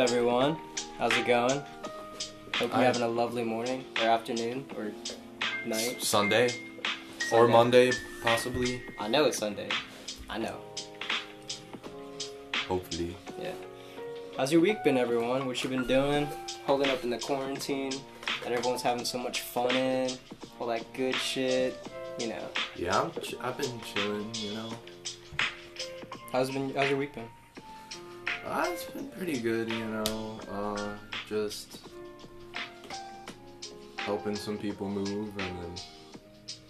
everyone? How's it going? Hope you're I- having a lovely morning or afternoon or night. Sunday or Monday, possibly. I know it's Sunday. I know. Hopefully. Yeah. How's your week been, everyone? What you been doing? Holding up in the quarantine that everyone's having so much fun in. All that good shit. You know. Yeah, I'm ch- I've been chilling. You know, How's been? How's your week been? Uh, it's been pretty good. You know, uh, just helping some people move and then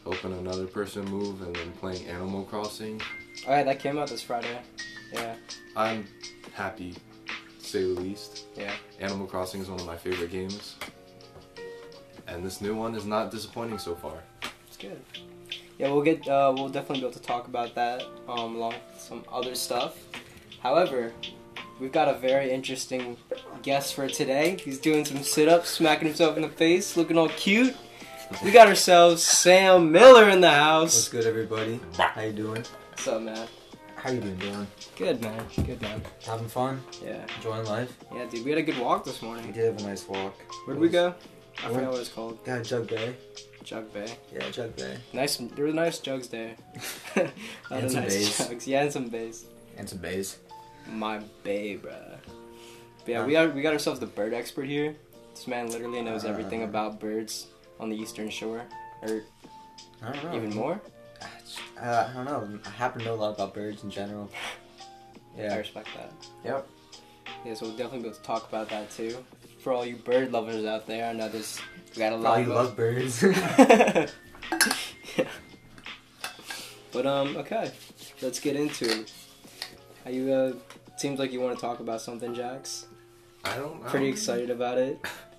helping another person move and then playing Animal Crossing. All right, that came out this Friday. Yeah. I'm happy, to say the least. Yeah. Animal Crossing is one of my favorite games, and this new one is not disappointing so far. It's good. Yeah, we'll get uh, we'll definitely be able to talk about that um, along with some other stuff. However, we've got a very interesting guest for today. He's doing some sit-ups, smacking himself in the face, looking all cute. We got ourselves Sam Miller in the house. What's good, everybody? How you doing? What's up, man? How you doing, Dylan? Good, man. Good, man. Having fun? Yeah, Enjoying life? yeah, dude. We had a good walk this morning. We did have a nice walk. Where'd we go? I Went- forgot what it's called. Yeah, Jug Bay. Jug Bay. Yeah, Jug Bay. Nice. There were nice jugs there. And some nice bays. jugs. Yeah, and some bays. And some bays. My bae, bruh. But yeah, we got we got ourselves the bird expert here. This man literally knows Uh. everything about birds on the eastern shore, or I don't know. even more. Uh, I don't know. I happen to know a lot about birds in general. Yeah, I Yeah. respect that. Yep. Yeah, so we'll definitely be able to talk about that too. For all you bird lovers out there, I know this. We got a lot. Probably of love birds. yeah. But um, okay, let's get into it. How you uh? Seems like you want to talk about something, Jax. I don't. I Pretty don't- excited about it.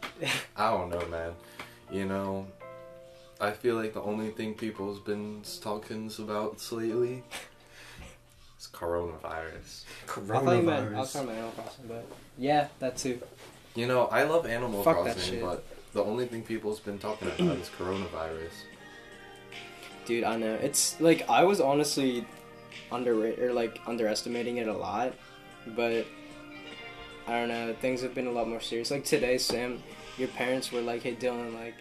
I don't know, man. You know, I feel like the only thing people's been talking about lately is coronavirus. I thought you meant I was talking about Animal Crossing, but yeah, that too. You know, I love Animal Fuck that Crossing, shit. but the only thing people's been talking about is coronavirus. Dude, I know. It's like I was honestly underrated or like underestimating it a lot, but I don't know. Things have been a lot more serious. Like today, Sam, your parents were like, "Hey, Dylan, like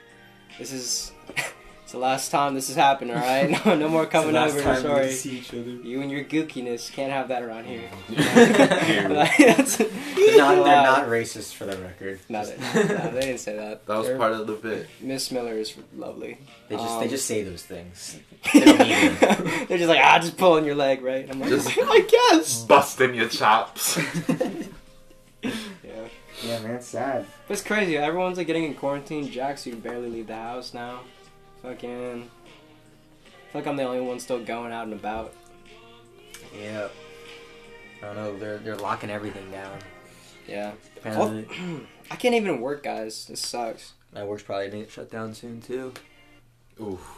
this is it's the last time this has happened. All right, no, no more coming over. Sorry, see each other. you and your gookiness can't have that around here." Like, They're not, they're not racist for the record. No, Just- they, no, they didn't say that. That was They're- part of the bit. Miss Miller is lovely. They just Um, they just say those things. They don't mean it. They're just like, ah, just pulling your leg, right? I'm like, Just- I guess. Busting your chops. Yeah. yeah, man, it's sad. But it's crazy. Everyone's like getting in quarantine. Jax, you can barely leave the house now. Fucking. I feel like I'm the only one still going out and about. Yeah. I don't know. They're they're locking everything down. Yeah. Apparently, I can't even work, guys. This sucks. my work's probably gonna get shut down soon too. Oof.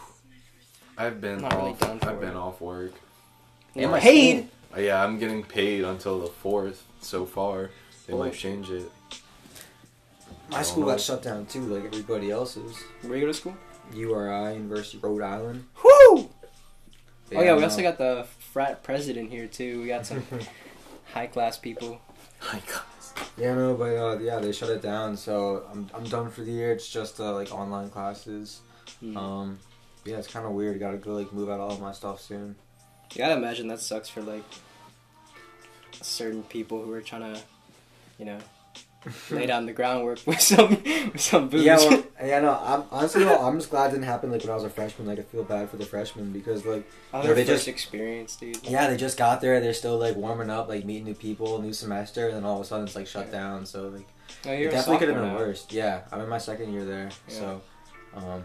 I've been Not really off. done for I've been off work. And my paid. Uh, yeah, I'm getting paid until the fourth so far. They might Oh. change it. My school know. got shut down too, like everybody else's. Where you go to school? URI, University of Rhode Island. Woo! oh yeah, we also got the frat president here too. We got some high class people. High class. Yeah, no, but uh, yeah, they shut it down. So I'm I'm done for the year. It's just uh, like online classes. Hmm. Um, yeah, it's kind of weird. Got to go like move out all of my stuff soon. You gotta imagine that sucks for like certain people who are trying to, you know, lay down the groundwork with some with some booze. Yeah, well, yeah, no. I'm honestly, though, I'm just glad it didn't happen like when I was a freshman. Like I feel bad for the freshmen because like oh, no, their they just- experienced, dude. yeah, they just got there. They're still like warming up, like meeting new people, new semester, and then all of a sudden it's like shut Yeah. down. So like No, it definitely could have been now. worse. Yeah, I'm in my second year there, Yeah. so um,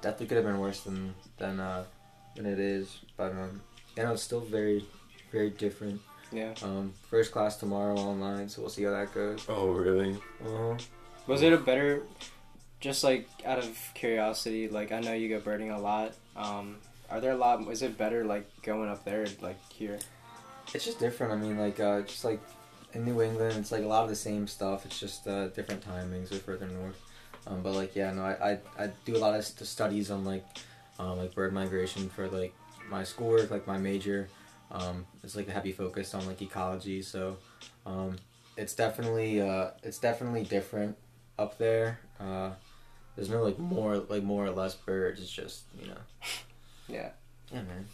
definitely could have been worse than than uh, than it is. But um, you know, it's still very very different. Yeah. Um, first class tomorrow online, so we'll see how that goes. Oh really? Uh-huh. Was it a better, just like out of curiosity? Like I know you go birding a lot. Um, are there a lot? Is it better like going up there like here? It's just different. I mean, like uh, just like in New England, it's like a lot of the same stuff. It's just uh, different timings or further north. Um, but like yeah, no, I, I I do a lot of st- studies on like um, like bird migration for like my schoolwork, like my major. Um, it's like a heavy focus on like ecology. So um, it's definitely uh, it's definitely different up there. Uh, there's no like more like more or less birds. It's just you know. Yeah. Yeah, man.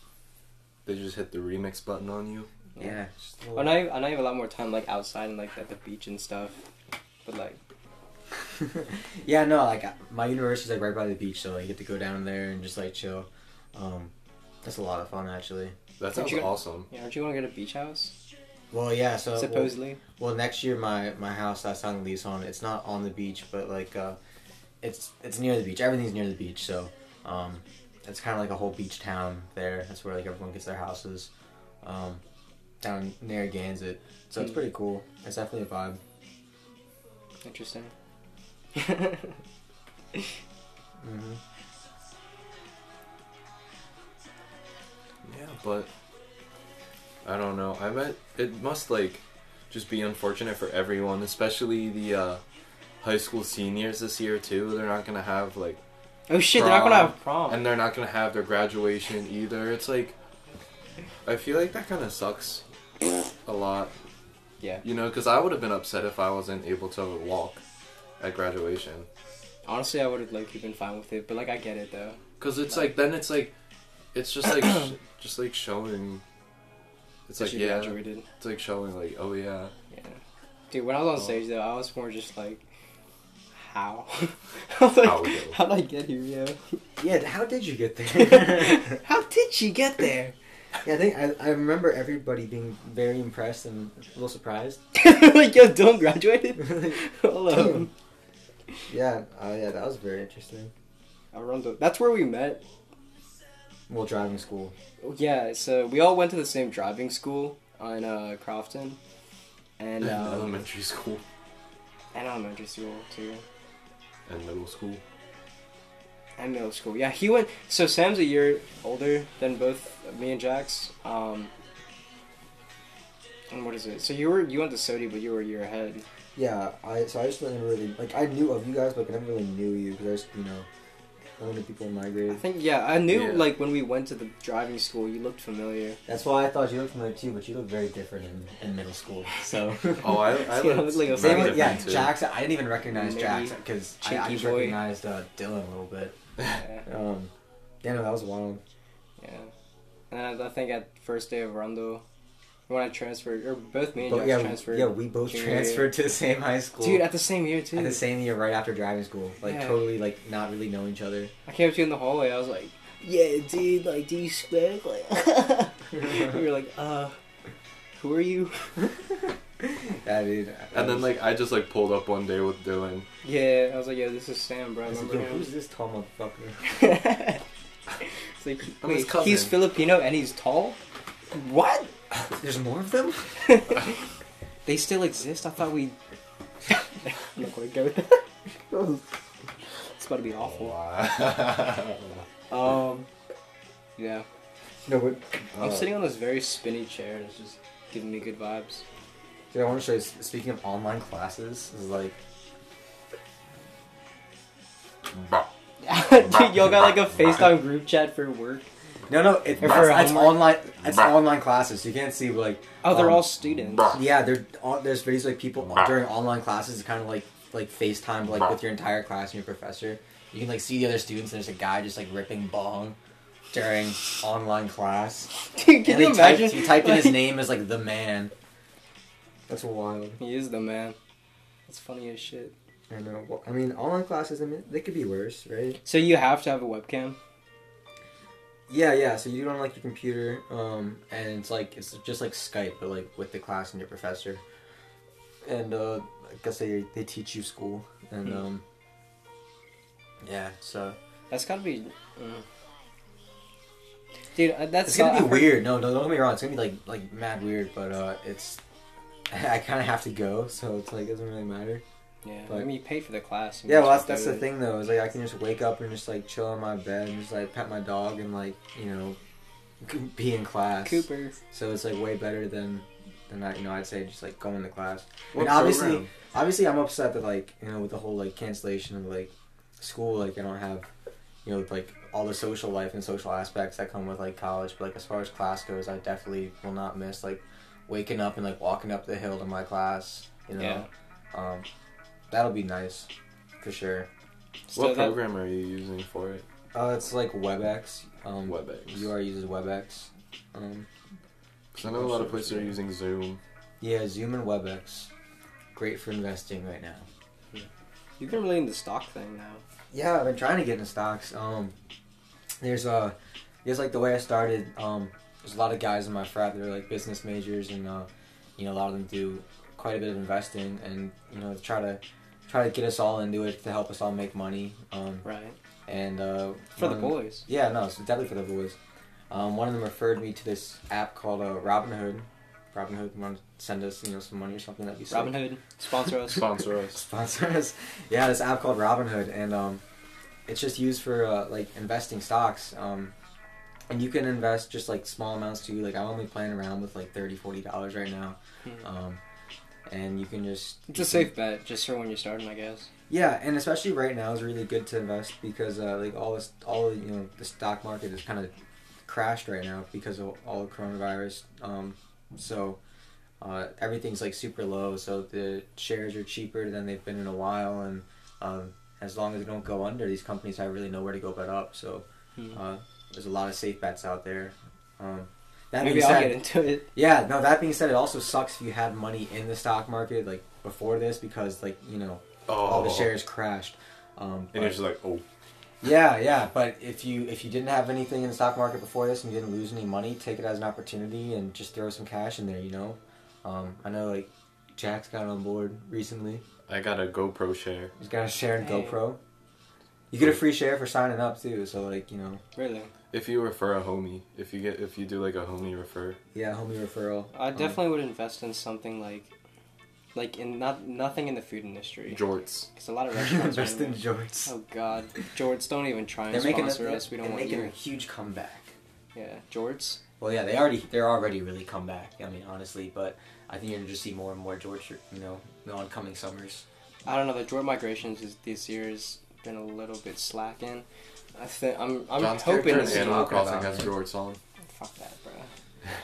They just hit the remix button on you. Yeah. just a I little- know, I know you have a lot more time like outside and like at the beach and stuff. But like, yeah, no, like my university's like right by the beach, so like, you get to go down there and just like chill. Um, that's a lot of fun actually. That sounds you got- awesome. yeah, aren't you want to get a beach house? Well, yeah, so Supposedly. Well, next year my my house I signed a lease on. It's not on the beach, but like uh, it's it's near the beach. Everything's near the beach, so um, it's kind of like a whole beach town there. That's where like everyone gets their houses um, down near Gansett. So it's Hmm. pretty cool. It's definitely a vibe. Interesting. hmm Yeah, but I don't know. I bet it must like just be unfortunate for everyone, especially the uh, high school seniors this year too. They're not gonna have like, oh shit, they're not gonna have prom. and they're not gonna have their graduation either. It's like, I feel like that kind of sucks a lot. Yeah. You know, because I would have been upset if I wasn't able to walk at graduation. Honestly, I would have like been fine with it, but like I get it though. Cause it's like then it's like, it's just like sh- just like showing. It's that like you yeah, graduated. it's like showing like oh yeah. Yeah. Dude, when I was on Oh. stage though, I was more just like, how? I was like, How we go? how did I get here, yo? Yeah, how did you get there? how did she get there? yeah, I think I, I remember everybody being very impressed and a little surprised. like, yo, Dylan graduated? Hold on. Damn. yeah, uh, yeah, that was very interesting. Arondo. That's where we met. Well, driving school. Yeah, so we all went to the same driving school in uh, Crofton. And, In uh, elementary school and elementary school, too. and middle school. And middle school. Yeah, he went. So Sam's a year older than both me and Jax. Um, and what is it? So you were you went to Sodi, but you were a year ahead. Yeah, I so I just never really like I knew of you guys, but I never really knew you because I just you know one of the people in my I think yeah, I knew Yeah. like when we went to the driving school, you looked familiar. That's why I thought you looked familiar too, but you look very different in, in middle school. So Oh, I I Yeah, looked like a same very with yeah, different, too. Jackson. I didn't even recognize Maybe Jackson because I, I just boy. recognized uh, Dylan a little bit. Yeah, Um, yeah, no, that was wild. yeah. And I, I think at first day of Rondo, when I transferred, or both me and But Jax yeah, transferred. yeah, we both junior year. transferred to the same high school. Dude, at the same year too. at the same year, right after driving school, like Yeah. totally like not really knowing each other. I came up to you in the hallway. I was like, "Yeah, dude, like, do you smoke?" Like, you were like, "Uh, who are you?" Yeah, dude. And then like I just like pulled up one day with Dylan. Yeah, I was like, "Yeah, this is Sam, bro." I was like, Yo, him? who's this tall motherfucker? it's like, wait, he's Filipino and he's tall. What? There's more of them. they still exist? I thought we. I'm not gonna go with that. it's about to be awful. Wow. Um, yeah. No, but I'm uh, sitting on this very spinny chair and it's just giving me good vibes. Dude, I want to show you. Speaking of online classes, is like Dude, y'all got like a FaceTime group chat for work. No, no. It, Or that's, for that's homework? online. It's online classes. You can't see like. Oh, they're um, all students. Yeah, they're on, there's videos like people during online classes, It's kind of like like FaceTime like with your entire class and your professor. You can like see the other students. And there's a guy just like ripping bong during online class. Dude, can and you he typed- imagine? he typed in his like- name as like the man. That's wild. He is the man. That's funny as shit. I know. Well, I mean, online classes. I mean, they could be worse, right? So you have to have a webcam. Yeah, yeah. So you do it on like your computer, um, and it's like it's just like Skype, but like with the class and your professor. And uh, I guess they they teach you school, and Hmm. um, yeah. So That's gotta be. Mm. Dude, uh, that's it's gonna be weird. No, no, don't get me wrong. It's gonna be like like mad weird, but uh, it's I kind of have to go, so it's like it doesn't really matter. Yeah, but- I mean, you pay for the class. Yeah, well, that's that's the thing though. Is like I can just wake up and just like chill on my bed and just like pet my dog and like you know be in class. Cooper. So it's like way better than than that. You know, I'd say just like going to class. I What mean, obviously, program? obviously, I'm upset that like you know with the whole like cancellation of like school, like I don't have you know like all the social life and social aspects that come with like college. But like as far as class goes, I definitely will not miss like waking up and like walking up the hill to my class You know, Yeah. um, that'll be nice for sure. So what that- program are you using for it? Uh, it's like WebEx. Um, WebEx. UR uses WebEx. Um, Because I know a lot of places are using Zoom. yeah, Zoom and WebEx, great for investing right now. You've been really in the stock thing now. Yeah, I've been trying to get into stocks. Um, there's uh, there's like the way I started. Um, there's a lot of guys in my frat that are like business majors, and uh, you know, a lot of them do quite a bit of investing, and you know, try to try to get us all into it to help us all make money. Um, Right. and uh, For the one- boys. Yeah, no, it's definitely for the boys. Um, one of them referred me to this app called uh, Robinhood. Robinhood want to send us, you know, some money or something that'd be sick. Robin Hood, sponsor us. Sponsor us. sponsor us. Yeah, this app called Robinhood, and um, it's just used for uh, like investing stocks. Um, and you can invest just like small amounts too. Like I'm only playing around with like 30 40 dollars right now. Hmm. Um, and you can just It's a safe bet, just for when you're starting, I guess. yeah, and especially right now is really good to invest because uh, like all this, all you know, the stock market is kind of crashed right now because of all the coronavirus. Um, so uh, everything's like super low, so the shares are cheaper than they've been in a while, and um, as long as they don't go under, these companies have really nowhere to go but up. So Hmm. uh, there's a lot of safe bets out there. Um, that Maybe being I'll said, get into it. yeah, no. That being said, it also sucks if you had money in the stock market like before this because like you know Oh. all the shares crashed. Um, And you're just like, oh. yeah, yeah, but if you if you didn't have anything in the stock market before this and you didn't lose any money, take it as an opportunity and just throw some cash in there. You know, um, I know like Jack's got on board recently. I got a GoPro share. He's got a share in Hey. GoPro. You get a free share for signing up too. So like you know, Really. If you refer a homie, if you get if you do like a homie refer, yeah, homie referral. I Um, definitely would invest in something like, like in not nothing in the food industry. jorts. Because a lot of restaurants. are invest in in- jorts. Oh God, Jorts, don't even try and They're making a, sponsor us. We don't they're want making you. a huge comeback. Yeah, Jorts. Well, yeah, they already they're already really come back. I mean, honestly, but I think you're gonna just see more and more George, you know, in the oncoming summers. I don't know. The Jort migrations is, this year has been a little bit slacking. I think I'm. I'm John's hoping character to in see. Animal talking Crossing about, has man. jorts on. Fuck that, bro.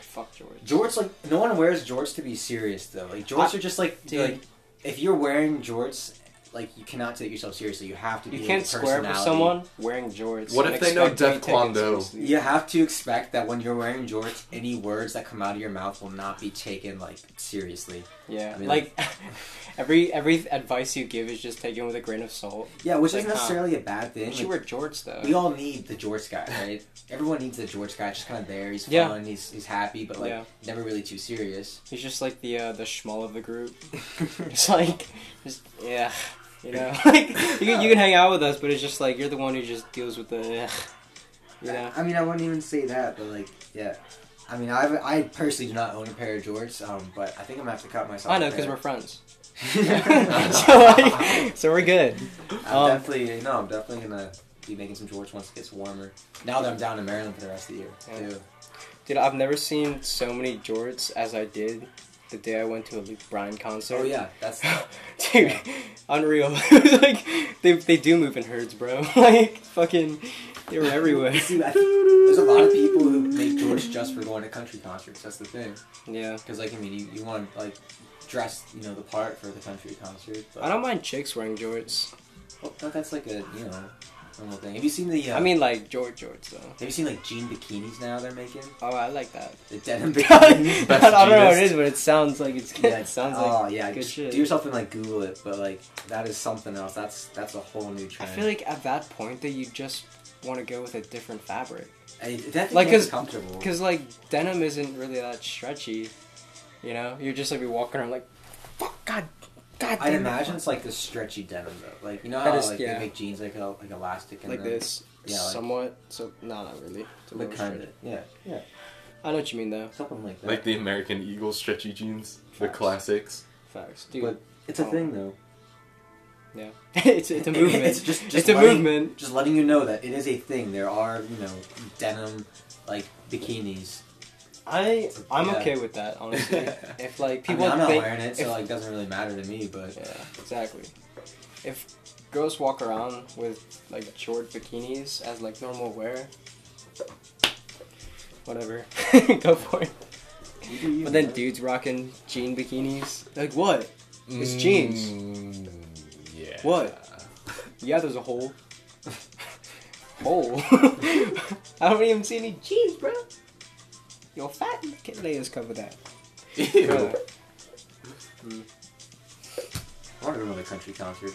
Fuck George. Jorts like no one wears jorts to be serious though. Like jorts I- are just like Dude. like if you're wearing jorts, like you cannot take yourself seriously. You have to. Be You can't square for personality. someone wearing jorts. What and if they know expect Def to take it Kwon Do? seriously. You have to expect that when you're wearing jorts, any words that come out of your mouth will not be taken like seriously. Yeah, I mean, like every every advice you give is just taken with a grain of salt. Yeah, which Like, isn't necessarily a bad thing. You Like, wear jorts though. we all need the jorts guy, right? Everyone needs the jorts guy. Just kind of there. He's Yeah. fun. He's he's happy, but like Yeah. never really too serious. He's just like the uh, the schmull of the group. Just like, just yeah, you know, like you can, you can hang out with us, but it's just like you're the one who just deals with the, ugh, you know. I mean, I wouldn't even say that, but like, yeah. I mean, I I personally do not own a pair of jorts, um, but I think I'm gonna have to cut myself. I know because we're friends, so like, so we're good. um, definitely no. I'm definitely gonna be making some jorts once it gets warmer. Now that I'm down in Maryland for the rest of the year, Yeah. too. Dude, I've never seen so many jorts as I did the day I went to a Luke Bryan concert. Oh yeah, that's Dude, Yeah. unreal. Like they they do move in herds, bro. like fucking, they were everywhere. See, I there's a lot of people who make jorts just for going to country concerts. That's the thing. Yeah, Because like, I mean, you, you want to like dress, you know, the part for the country concert. But I don't mind chicks wearing jorts. Well, that's like a you know normal thing. Have you seen the? Uh, I mean, like George jorts though. have you seen like jean bikinis now they're making? Oh, I like that. The denim bikinis. I don't know what it is, but it sounds like it's good. Yeah, it sounds oh like yeah, good shit. do yourself and like Google it, but like that is something else. That's that's a whole new trend. I feel like at that point that you just want to go with a different fabric I, definitely like, makes 'cause- it comfortable. because like denim isn't really that stretchy. You know, you're just like be walking around like, fuck, god, god. I'd damn it, imagine it's like the stretchy denim though. Like you know That how is- like yeah. they make jeans like a, like elastic and like then, this, Yeah, like- somewhat. So no, not really. It's a Like little kind of yeah yeah I know what you mean though. something like that. Like the American Eagle stretchy jeans, the classics. Facts, dude. But it's a Oh. thing though. Yeah, it's it's a movement. It's just, just it's a letting- movement. Just letting you know that it is a thing. There are you know denim like bikinis. I I'm Yeah. okay with that honestly. if like I people mean, I'm not think, wearing it, so if- like doesn't really matter to me. But yeah, exactly. If girls walk around with like short bikinis as like normal wear, whatever, go for it. You do you, But then dudes rocking jean bikinis, like what? It's jeans. Mm, yeah. What? Yeah, there's a hole. hole. I don't even see any cheese, bro. Your fat kid layers cover that. Ew. Bro. I want to go to another country concert.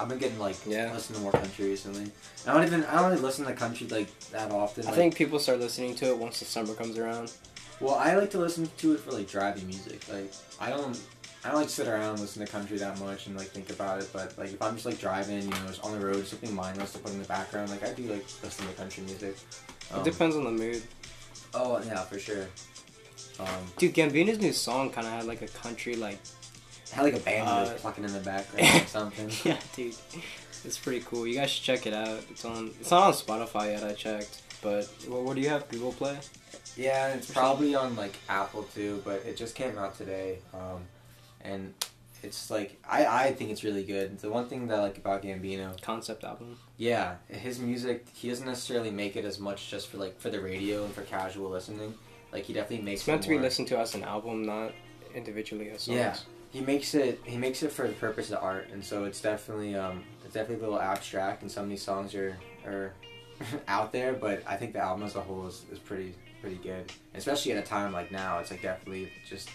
I've been getting like Yeah. listening to more country recently. I don't even I don't really listen to country like that often. I like- think people start listening to it once the summer comes around. Well, I like to listen to it for like driving music. Like I don't, I don't like sit around and listen to country that much and like think about it. But like if I'm just like driving, you know, just on the road, something mindless to put in the background, like I do like listen to country music. Um, it depends on the mood. Oh yeah, for sure. Um, Dude, Gambino's new song kind of had like a country like. had like a band Uh, was plucking in the background or something. Yeah, dude, it's pretty cool. You guys should check it out. It's on. It's not on Spotify yet. I checked, but what, what do you have? Google Play. Yeah, it's probably on like Apple too, but it just came out today. Um, and it's like I, I think it's really good. The one thing that I like about Gambino, Concept album. yeah, his music he doesn't necessarily make it as much just for like for the radio and for casual listening. Like he definitely makes It's meant it to be listened to as an album, not individually as songs. Yeah. He makes it he makes it for the purpose of art, and so it's definitely um it's definitely a little abstract, and some of these songs are are out there, but I think the album as a whole is, is pretty pretty good, especially at a time like now. It's like definitely just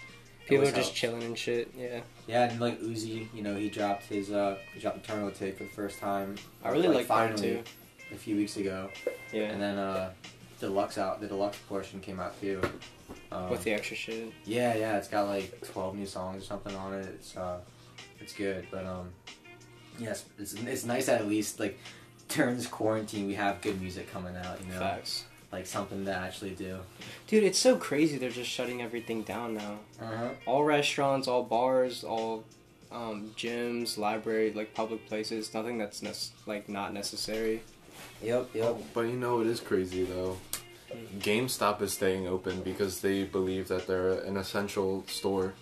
People are just helps. chilling and shit. Yeah. Yeah, and like Uzi, you know, he dropped his uh he dropped Eternal Atake for the first time. I really like, that finally too. a few weeks ago, Yeah. and then uh deluxe out the deluxe portion came out too. Um, With the extra shit. yeah, yeah, it's got like twelve new songs or something on it. It's uh, it's good, but um, yes, it's it's nice that at least like during this quarantine we have good music coming out. You know, Facts. Like something to actually do. Dude, it's so crazy. They're just shutting everything down now. Uh huh. All restaurants, all bars, all um, gyms, library, like public places. Nothing that's nec- like not necessary. Yep. Yep. But you know it is crazy though. GameStop is staying open because they believe that they're an essential store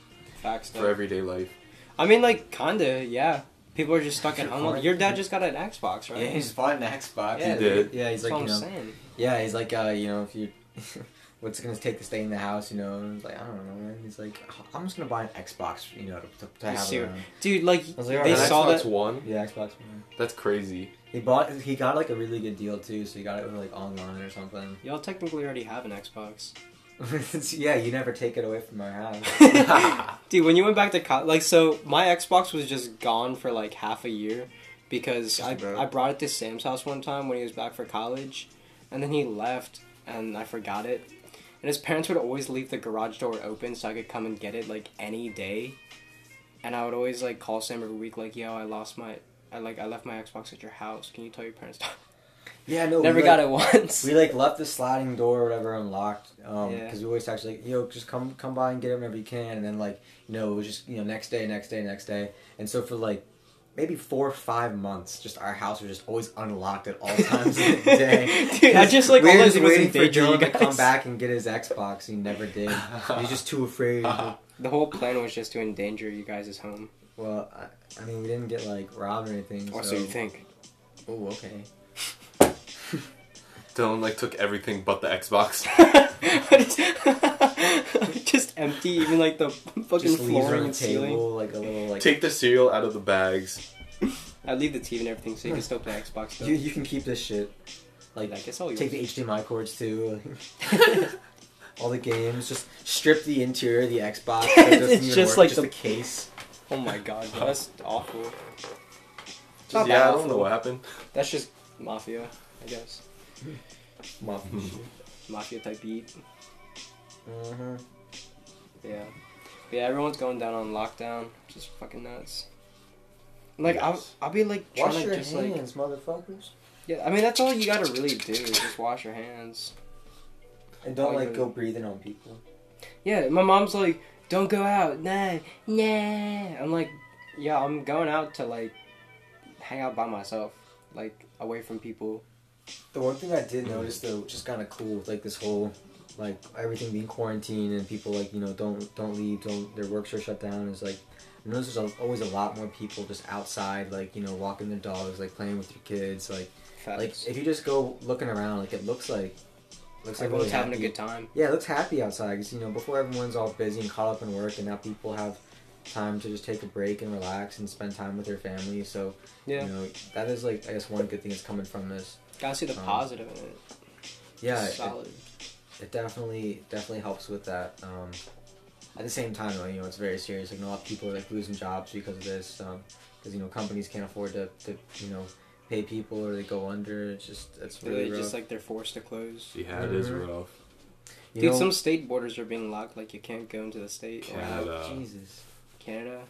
Facts. for everyday life. I mean, like kinda, yeah. People are just stuck at Your home. Your dad just got an Xbox, right? Yeah, he's bought an Xbox. Yeah, He did. Yeah, he's That's like what you I'm know. saying. Yeah, he's like uh, you know, if you. What's it gonna take to stay in the house, you know? And he's like, I don't know, man. He's like, I'm just gonna buy an Xbox, you know, to, to, to have See- around. Dude, like was like, they alright. Saw Xbox that. One? Yeah, Xbox One. That's crazy. He bought. He got like a really good deal too. So he got it with like online or something. Y'all technically already have an Xbox. yeah, you never take it away from our house. Dude, when you went back to college, like, so my Xbox was just gone for like half a year because I. I brought it to Sam's house one time when he was back for college, and then he left and I forgot it. And his parents would always leave the garage door open so I could come and get it like any day. And I would always like call Sam every week, like, "Yo, I lost my, I like, I left my Xbox at your house. Can you tell your parents?" Yeah, no, Never we, got like, it once. We like left the sliding door or whatever unlocked. Um, Yeah. because we always actually like, yo, just come come by and get it whenever you can. And then like, you know, it was just you know next day, next day, next day. And so for like maybe four or five months, just our house was just always unlocked at all times of the day. Dude, I just like we all were I just did was waiting for endanger you Dylan to come back and get his Xbox. He never did. He was just too afraid. The whole plan was just to endanger you guys' home. Well, I, I mean, we didn't get like robbed or anything. Or so, so you think? Oh, okay. Dylan like took everything but the Xbox. just empty, even like the fucking Just leaves it on flooring the and ceiling. table, like a little like. Take the cereal out of the bags. I leave the TV and everything so you can still play Xbox. Though. You, you can keep this shit. Like, I guess I'll take the. HDMI cords too. All the games, just strip the interior of the Xbox. so it doesn't It's even just like just the- the case. Oh my god, that's awful. Just, Not yeah, that I don't know what happened. That's just mafia, I guess. Mafia. Mafia type beat. Mm-hmm. Yeah. But yeah, everyone's going down on lockdown, which is fucking nuts. Like I'll, I'll be like trying Wash to your just like hands, motherfuckers. yeah. I mean that's all you gotta really do is just wash your hands. And don't like go breathing on people. Yeah, my mom's like, don't go out. Nah, nah. I'm like, yeah, I'm going out to like hang out by myself, like away from people. The one thing I did notice though, which is kind of cool, with, like this whole, like everything being quarantined and people like you know don't don't leave, don't their works are shut down. Is like I notice there's always a lot more people just outside, like you know walking their dogs, like playing with your kids, like Facts. like if you just go looking around, like it looks like looks like everyone's really having a good time. Yeah, it looks happy outside because you know before everyone's all busy and caught up in work, and now people have time to just take a break and relax and spend time with their family. So Yeah, you know that is like I guess one good thing that's coming from this. gotta see the Um, positive in it. Yeah, it, solid. it definitely definitely helps with that. Um, at the same time, though, you know, it's very serious. Like, a lot of people are like losing jobs because of this. Because you know, companies can't afford to, to you know pay people or they go under. It's just it's Really, really rough. just like they're forced to close. Yeah, it is Mhm. rough. you Dude, know, some state borders are being locked. Like you can't go into the state. Canada. oh, Jesus. Canada.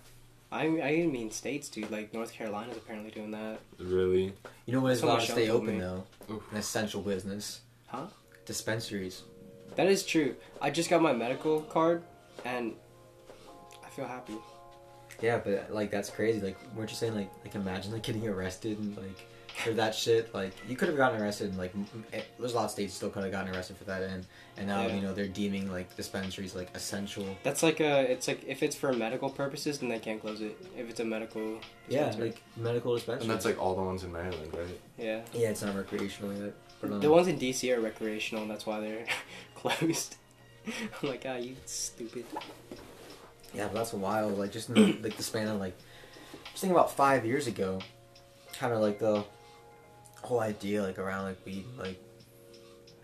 I I even mean states, dude. Like North Carolina's apparently doing that. Really? You know what is That's what allowed to stay open me. though? Oof. An essential business. Huh? Dispensaries. That is true. I just got my medical card, and I feel happy. Yeah, but like that's crazy. Like, weren't you saying like like imagine like getting arrested and like for that shit? Like, you could have gotten arrested. And, like, m- m- eh, there's a lot of states still could have gotten arrested for that, and and now Yeah. you know they're deeming like dispensaries like essential. That's like a. It's like if it's for medical purposes, then they can't close it. If it's a medical. Yeah, like medical dispensaries. And that's like all the ones in Maryland, right? yeah. yeah, it's not recreational yet. Um, The ones in DC are recreational, and that's why they're closed. I'm like, ah, you stupid. Yeah, but that's wild. Like just in the, like the span of like, just think about five years ago, kind of like the whole idea like around like weed, like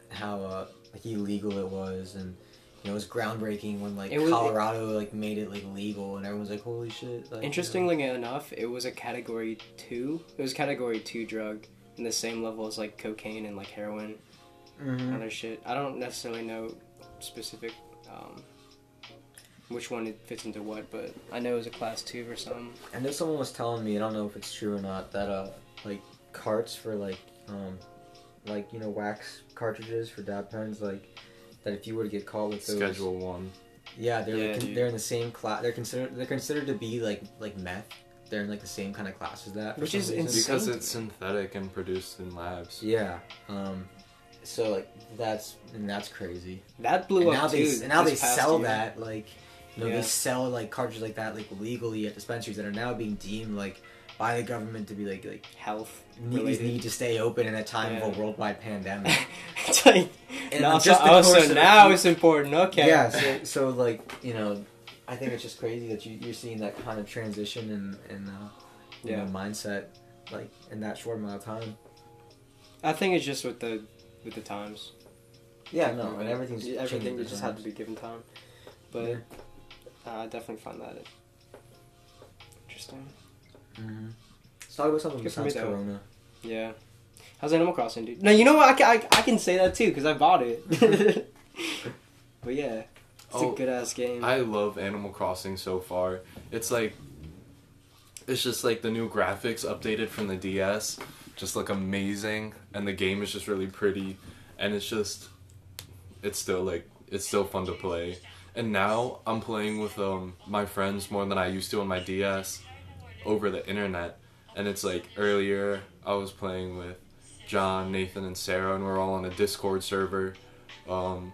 how uh like illegal it was, and you know it was groundbreaking when like was- Colorado like made it like legal, and everyone's like, holy shit. Like, you Interestingly enough, it was a category two. It was category two drug, in the same level as like cocaine and like heroin, know? Mhm. other shit. I don't necessarily know specific. Um, which one it fits into what, but I know it was a class two or something. I know someone was telling me, I don't know if it's true or not, that uh like carts for like um like you know wax cartridges for dab pens like that if you were to get caught with those Schedule one. Yeah, they're Yeah, like, dude. they're in the same class. They're considered they're considered to be like like meth. They're in like the same kind of class as that. Which is reason. insane. Because it's synthetic and produced in labs. Yeah. Um. So like that's and that's crazy. That blew And up now they too. and now they sell year. that like you know Yeah. they sell like cartridges like that like legally at dispensaries that are now being deemed like by the government to be like like health need, need to stay open in a time of a worldwide pandemic. it's like And no, just so, the oh, so of- now it's important. Okay. Yeah, so, so like you know, I think it's just crazy that you, you're seeing that kind of transition and and uh, Yeah. know, mindset like in that short amount of time. I think it's just with the with the times. Yeah, no, and everything's everything just had to be given time. But Yeah. uh, I definitely find that interesting. Let's talk about something Good for besides though. Corona. Yeah. How's Animal Crossing, dude? No, you know what? I can, I, I can say that too because I bought it. but yeah, it's Oh, a good ass game. I love Animal Crossing so far. It's like it's just like the new graphics updated from the DS just look amazing and the game is just really pretty and it's just it's still like it's still fun to play. And now I'm playing with um my friends more than I used to on my DS over the internet. And it's like earlier I was playing with John, Nathan and Sarah and we're all on a Discord server. Um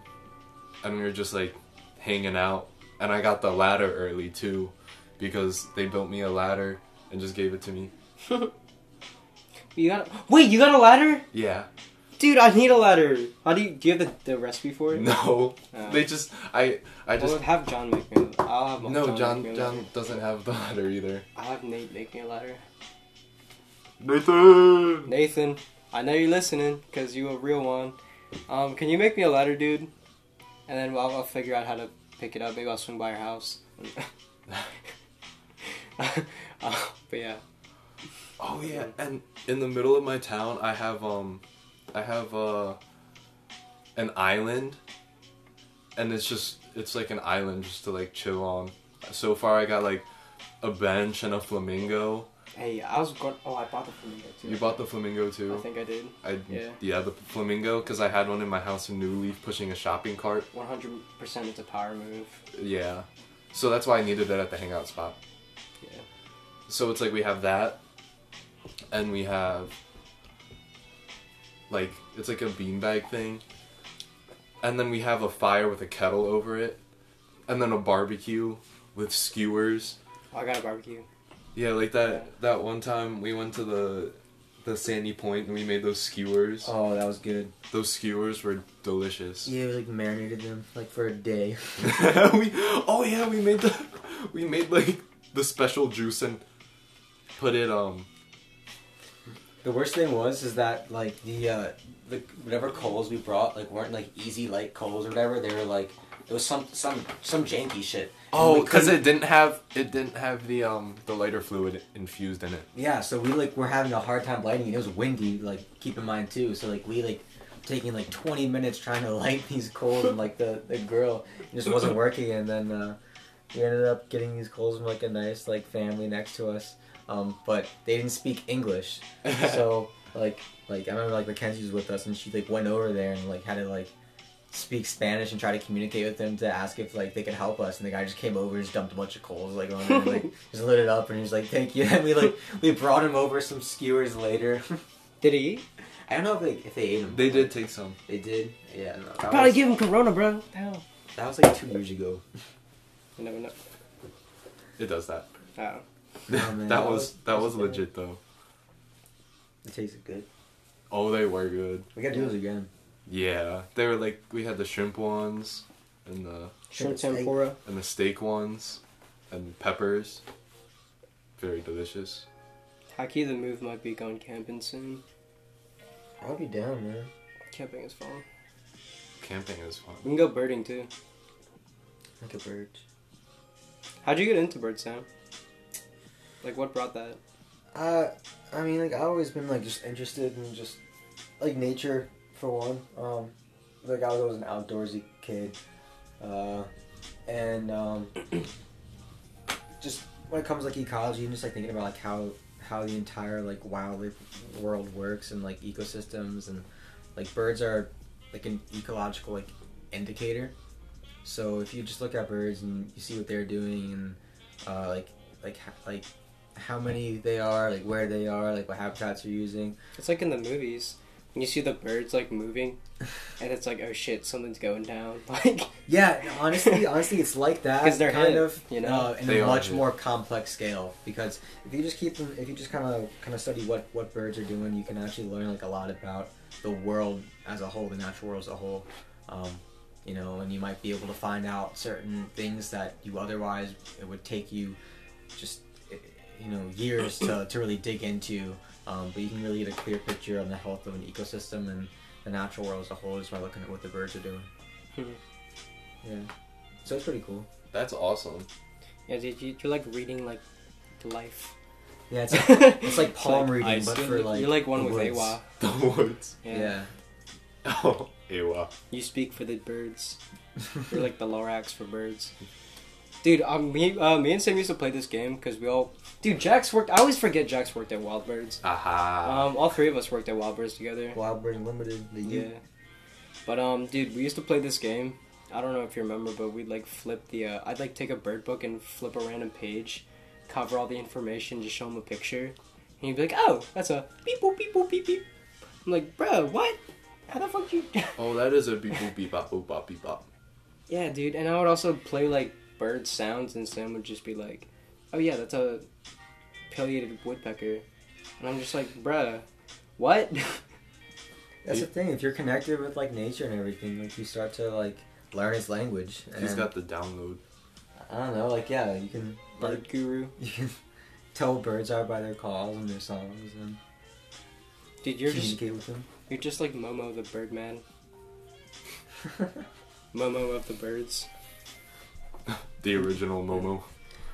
and we were just like hanging out and I got the ladder early too because they built me a ladder and just gave it to me. you got wait, you got a ladder, Yeah. Dude? I need a ladder. How do you do? You have the, the recipe for it? No. Oh. They just I I Well, just have John make me. I'll have No, John make me John ladder. doesn't have the ladder either. I'll have Nate make me a ladder. Nathan. Nathan, I know you're listening because you a real one. Um, can you make me a ladder, dude? And then I'll, I'll figure out how to pick it up. Maybe I'll swing by your house. uh, but yeah, Oh yeah, and in the middle of my town, I have um, I have uh, an island, and it's just it's like an island just to like chill on. So far, I got like a bench and a flamingo. hey, I was going. Oh, I bought the flamingo too. You bought the flamingo too? I think I did. I Yeah. yeah the flamingo because I had one in my house in New Leaf pushing a shopping cart. One hundred percent, it's a power move. Yeah, so that's why I needed it at the hangout spot. Yeah. So it's like we have that, and we have like it's like a beanbag thing, and then we have a fire with a kettle over it, and then a barbecue with skewers. Oh, I got a barbecue. Yeah, like that that one time we went to the the Sandy Point and we made those skewers. Oh, that was good. Those skewers were delicious. Yeah, we like marinated them like for a day. we, oh yeah, we made the we made like the special juice and put it um The worst thing was is that like the uh the whatever coals we brought like weren't like easy light coals or whatever. They were like it was some some some janky shit. And oh because it didn't have it didn't have the um the lighter fluid infused in it. Yeah, so we like were having a hard time lighting. It was windy, like keep in mind too. So like we like taking like twenty minutes trying to light these coals and like the the grill just wasn't working. And then uh, we ended up getting these coals from like a nice like family next to us. Um, but they didn't speak English, so like like I remember like Mackenzie was with us and she like went over there and like had to like speak Spanish and try to communicate with them to ask if like they could help us and the guy just came over and just dumped a bunch of coals like on there and, like just lit it up and he's like thank you and we like we brought him over some skewers later Did he eat? I don't know if they if they ate them They did take some. they did yeah no, that, Probably was, give him Corona, bro. What the hell? that was like two years ago You never know. It does that. Oh. man, that that was was- that that was was legit though. it tasted good Oh, they were good. we gotta do those again Yeah, they were like we had the shrimp ones and the Shrimp tempura. and the steak ones and peppers. Very delicious. Haki the move might be going camping soon. I'll be down man Camping is fun. Camping is fun. We can go birding too. like a bird How'd you get into bird sound? Like, what brought that? Uh, I mean, like I've always been like just interested in just like nature for one. Um, like I was always an outdoorsy kid, uh, and um, just when it comes to, like ecology and just like thinking about like how how the entire like wildlife world works and like ecosystems and like birds are like an ecological like indicator. So if you just look at birds and you see what they're doing and uh, like like like how many they are, like where they are, like what habitats you're using. It's like in the movies when you see the birds like moving, and it's like, oh shit, something's going down. Like, Yeah, honestly, honestly, it's like that 'Cause they're kind hip, of, you know? uh, in They a much hip. more complex scale. Because if you just keep them, if you just kind of kind of study what what birds are doing, you can actually learn like a lot about the world as a whole, the natural world as a whole. Um, you know, and you might be able to find out certain things that you otherwise it would take you just you know years to, to really dig into. Um, but you can really get a clear picture on the health of an ecosystem and the natural world as a whole just by looking at what the birds are doing. Hmm. yeah, so it's pretty cool. That's awesome. yeah, dude, you, you're like reading like life. Yeah, it's like, it's like palm It's reading, but You're for like- like you're like one the with woods. Awa. The woods. Yeah. Yeah. Oh, ewa. You speak for the birds. You're like the Lorax for birds. Dude, um, me, uh, me and Sam used to play this game because we all. Dude, Jax worked. I always forget Jax worked at Wild Birds. Aha. Um, all three of us worked at Wild Birds together. Wild Bird Unlimited. The Yeah. But um, dude, we used to play this game. I don't know if you remember, but we'd like flip the. Uh, I'd like take a bird book and flip a random page, cover all the information, just show him a picture, and he'd be like, "Oh, that's a beep boop beep boop beep beep." I'm like, "Bro, what? How the fuck you?" oh, that is a beep boop beep bop boop bop beep bop. yeah, dude. And I would also play like bird sounds, and Sam would just be like, "Oh yeah, that's a pileated woodpecker," and I'm just like, "Bruh, what?" That's the thing. If you're connected with like nature and everything, like you start to like learn its language. He's got the download. I don't know. Like yeah, you can bird like, guru. you can tell birds are by their calls and their songs and Dude, you're just communicate with them. you're just like Momo the Birdman. Momo of the birds. The original Momo.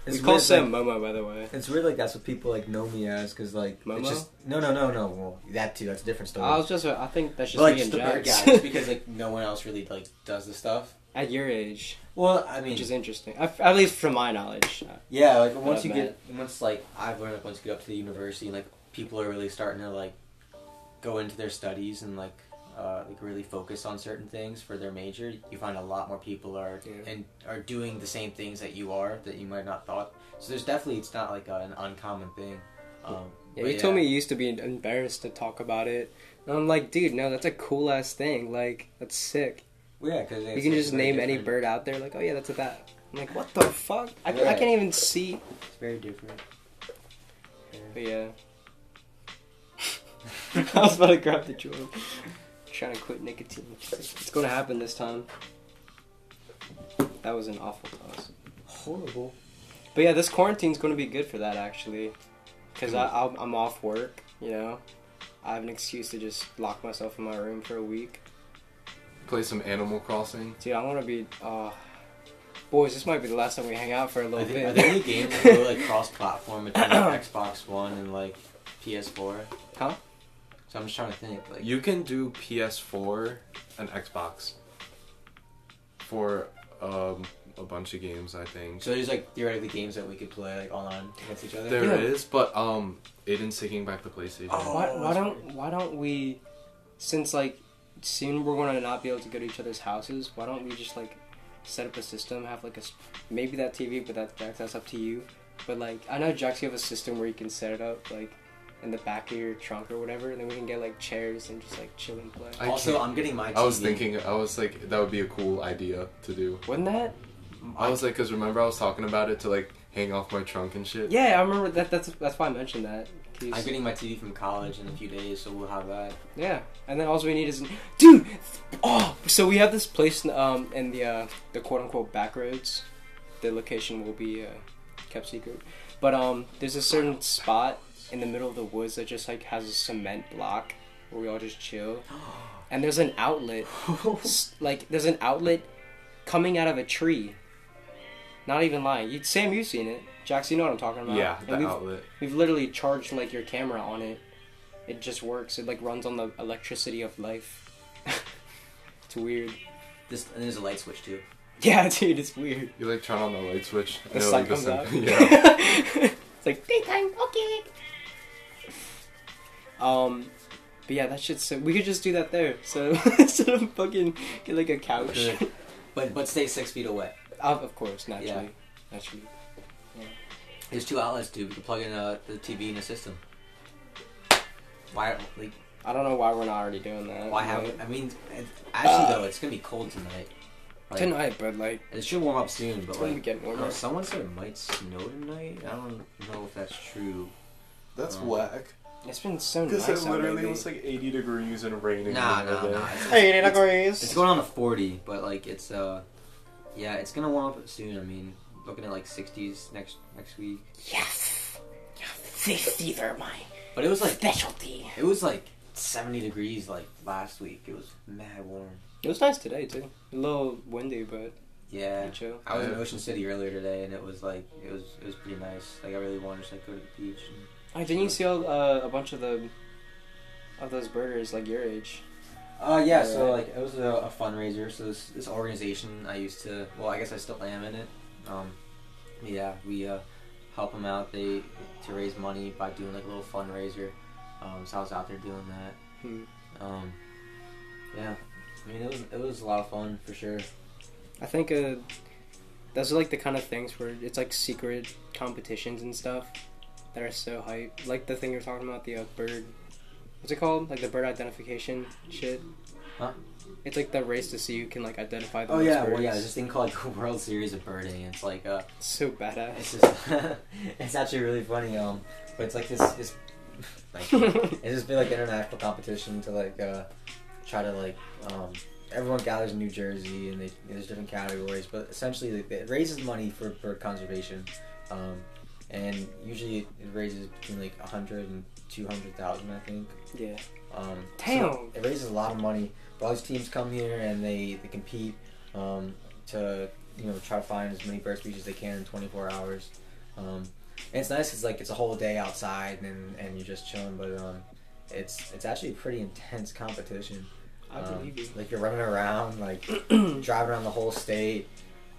It's we call weird, Sam like- Momo, by the way. It's weird, like that's what people like know me as, because like Momo? it's just no, no, no, no. Well, that too. That's a different story. I was just, I think that's just but, like me just and the bird Jax. guy, because like no one else really like does the stuff. At your age, Well, I mean, which is interesting. At least from my knowledge. Yeah, like once you met. get once like I've learned like once you get up to the university and like people are really starting to like go into their studies and like uh, like really focus on certain things for their major, you find a lot more people are Yeah. and are doing the same things that you are that you might not thought. So there's definitely it's not like a, an uncommon thing. Um, Yeah, you told me you used to be embarrassed to talk about it. And I'm like, dude, no, that's a cool ass thing. Like, that's sick. Well, yeah, because you can just name any bird out there, like, oh yeah, that's a bat. I'm like, what the fuck? I, I can't even see. It's very different. But yeah. I was about to grab the joint. Trying to quit nicotine. It's going to happen this time. That was an awful pause. Horrible. But yeah, this quarantine's going to be good for that actually, because Cool. I I'm off work. You know, I have an excuse to just lock myself in my room for a week. Play some Animal Crossing. Dude, I want to be. Uh, boys, this might be the last time we hang out for a Are little there, are there any games that go like cross-platform between like, Xbox One and like PS4? Huh? So I'm just trying to think. Like, You can do PS4 and Xbox for um, a bunch of games, I think. so there's like theoretically games that we could play like online against each other. There is, Yeah. but um, Aiden's taking back the PlayStation. Oh. why, why don't why don't we, since like soon we're going to not be able to go to each other's houses, why don't we just like set up a system, have like a maybe that TV, but that's Jax, that's up to you. But like I know Jax, you have a system where you can set it up like in the back of your trunk or whatever, and then we can get like chairs and just like chill and play. I also, can't- I'm getting my. TV. I was thinking, I was like, that would be a cool idea to do. Wouldn't that? I was like, cause remember I was talking about it to like hang off my trunk and shit. Yeah, I remember that. That's that's why I mentioned that. 'cause- I'm getting my TV from college in a few days, so we'll have that. Yeah, and then all we need is, dude. Oh, so we have this place um in the uh, the quote unquote back roads. The location will be uh, kept secret, but um, there's a certain spot in the middle of the woods that just like has a cement block where we all just chill, and there's an outlet, like there's an outlet coming out of a tree. Not even lying. You, Sam, you've seen it. Jax, you know what I'm talking about. Yeah, And the we've, outlet. We've literally charged like your camera on it. It just works. It like runs on the electricity of life. it's weird. This and there's a light switch too. Yeah, dude, it's weird. You like turn on the light switch. The and it, sun like, comes sun- out. yeah. it's like daytime. Okay. Um, but yeah, that shit's so. We could just do that there. So instead of fucking get like a couch. Good. But but stay six feet away. of of course, naturally, Yeah. naturally. There's two outlets too. We can plug in uh, the TV in the system. Why like I don't know why we're not already doing that. why but- haven't I mean it, actually though it's gonna be cold tonight. Like, tonight? But like, It should warm up soon, but it's gonna like getting I don't know, warmer. someone said it might snow tonight. I don't know if that's true. That's Um, whack. It's been so nice. Because it literally lately. was like 80 degrees and raining. Nah, the other nah, nah. It's, Hey, it's, degrees. it's going on to 40, but like it's uh, yeah, it's gonna warm up soon. I mean, looking at like 60s next next week. Yes. Fifties are my But it was like specialty. it was like 70 degrees like last week. It was mad warm. It was nice today too. A little windy, but Yeah. chill. I was in Ocean City earlier today, and it was like it was it was pretty nice. Like I really wanted to like go to the beach. And, Oh, didn't you see all, uh, a bunch of the of those burgers like your age? Uh, yeah, so Right. like it was a, a fundraiser. So this this organization I used to, well, I guess I still am in it. Um, yeah, we uh, help them out. They to raise money by doing like a little fundraiser. Um, so I was out there doing that. Hmm. Um, yeah, I mean it was it was a lot of fun for sure. I think uh, those are like the kind of things where it's like secret competitions and stuff that are so hype. Like the thing you're talking about, the uh, bird. What's it called? Like the bird identification shit. Huh? It's like the race to see who can like identify the Oh yeah, birds. well yeah, there's this thing called the World Series of Birding. It's like uh, so badass. it's just it's actually really funny. Um, but it's like this this like It's just been like international competition to like uh, try to like um, everyone gathers in New Jersey and they, there's different categories, but essentially like, it raises money for bird conservation, um, and usually it raises between like a hundred and two hundred thousand, I think. yeah. Um, Damn. so it raises a lot of money. But all these teams come here and they, they compete um, to you know try to find as many bird species as they can in 24 hours. Um, and it's nice because like it's a whole day outside and, and you're just chilling, but um, it's it's actually a pretty intense competition. I Um, believe you. Like you're running around, like driving around the whole state.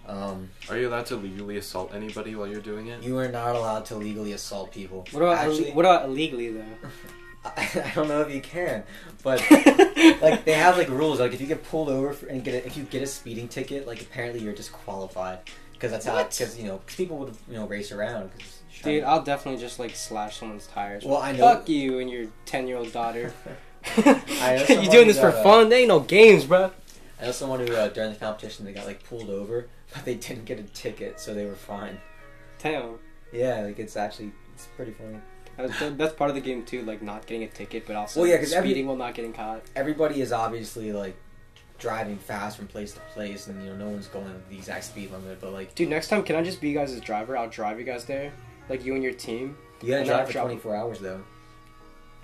Um, Are you allowed to legally assault anybody while you're doing it? you are not allowed to legally assault people. What about actually? what about illegally though? I, I don't know if you can, but like they have like rules. Like if you get pulled over for, and get a, if you get a speeding ticket, like apparently you're disqualified because that's how What? because you know 'cause people would you know race around. 'cause Dude, I'll definitely just like slash someone's tires. Well, I know- Fuck you and your ten year old daughter. I you someone doing this for uh, fun? They ain't no games, bro. I know someone who uh, during the competition they got like pulled over, but they didn't get a ticket, so they were fine. Damn. Yeah, like it's actually it's pretty funny. That's, that's part of the game too, like not getting a ticket, but also Well, yeah, 'cause speeding every- while not getting caught. Everybody is obviously like driving fast from place to place, and you know no one's going the exact speed limit. But like Dude, next time, can I just be you guys' driver? I'll drive you guys there. Like you and your team. you gotta drive for 24 hours though.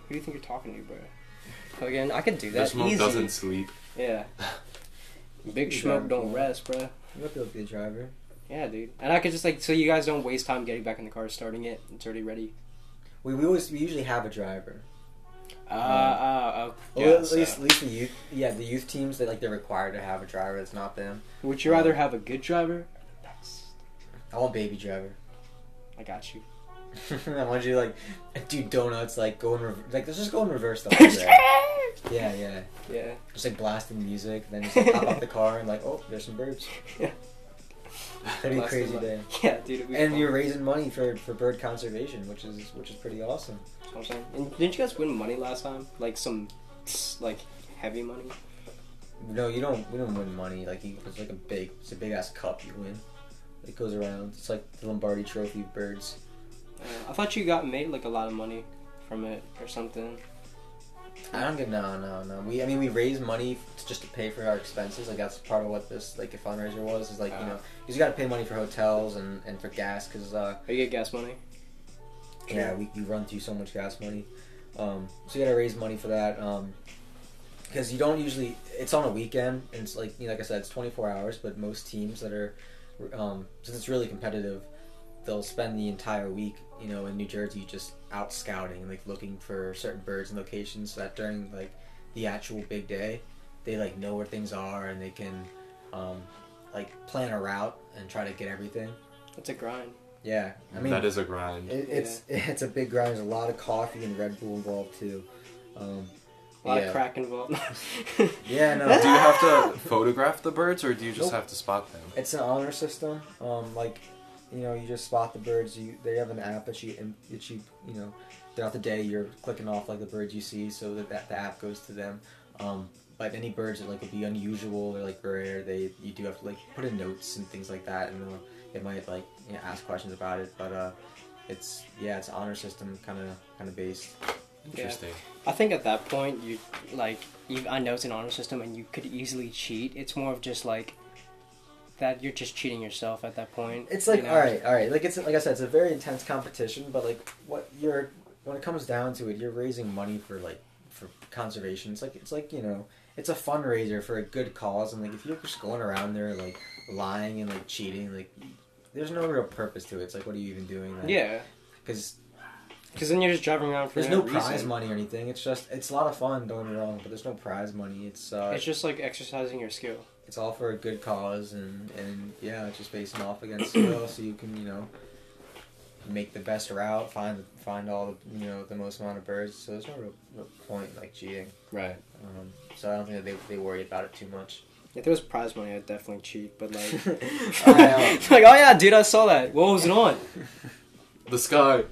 Who do you think you're talking to, bro? Again, I could do that. This smoke Easy. doesn't sleep. Yeah. Big You smoke don't rest, bro. You might be able to be a driver. Yeah, dude. And I could just like so you guys don't waste time getting back in the car, starting it. It's already ready. We, we always we usually have a driver. Uh, uh, uh Well, yeah, at least at least the youth yeah the youth teams they like they're required to have a driver. It's not them. Would you rather have a good driver? or the best? I want baby driver. I got you. I want you to like do donuts like go in rev- like let's just go in reverse the whole day. Yeah, yeah. yeah. Just like blasting music, then just like, hop out the car and like, oh, there's some birds. Yeah. That'd be a crazy day. Yeah, dude. And fun. you're raising money for, for bird conservation, which is which is pretty awesome. That's I'm saying. And didn't you guys win money last time? Like some, like heavy money. No, you don't. We don't win money. Like you, it's like a big, it's a big ass cup you win. It goes around. It's like the Lombardi Trophy of birds. I thought you got made like a lot of money from it or something. I don't get no, no, no. We, I mean, we raise money to, just to pay for our expenses. Like that's part of what this like a fundraiser was. Is like you Uh. know, you got to pay money for hotels and, and for gas because uh, Oh, you get gas money. yeah, we, we run through so much gas money. Um, so you got to raise money for that. Um, because you don't usually. It's on a weekend, and it's like you know, like I said, it's 24 hours. But most teams that are, um, since it's really competitive, they'll spend the entire week, you know, in New Jersey just out scouting, like looking for certain birds and locations, so that during like the actual big day, they like know where things are and they can, um, like plan a route and try to get everything. It's a grind. Yeah, I mean, that is a grind. it, it's it's a big grind. There's a lot of coffee and Red Bull involved too. Um, A lot yeah. of crack involved. Yeah, no. do you have to photograph the birds, or do you just Nope. have to spot them? It's an honor system. Um, like, you know, you just spot the birds. You they have an app that you that you you know throughout the day you're clicking off like the birds you see, so that, that the app goes to them. Um, but any birds that like would be unusual or like rare, they you do have to like put in notes and things like that, and uh, it might like you know, ask questions about it. But uh, it's yeah, it's honor system kind of kind of based. Interesting. I think at that point, you like, you, I know it's an honor system and you could easily cheat. It's more of just like that you're just cheating yourself at that point. It's like you know? all right, all right. Like it's like I said, it's a very intense competition. But like what you're when it comes down to it, you're raising money for like for conservation. It's like it's like you know, it's a fundraiser for a good cause. And like if you're just going around there like lying and like cheating, like there's no real purpose to it. It's like what are you even doing? Then? Yeah, because because then you're just driving around for there's no prize money or anything. It's just it's a lot of fun. Don't get me wrong, but there's no prize money. It's uh, It's just like exercising your skill. It's all for a good cause and and yeah it's just facing off against skill so you can you know make the best route find find all the you know the most amount of birds so there's no real, real point like cheating Right. um, so i don't think that they, they worry about it too much If there was prize money, I'd definitely cheat. But like, I like, oh yeah, dude, I saw that. What was it on? The sky.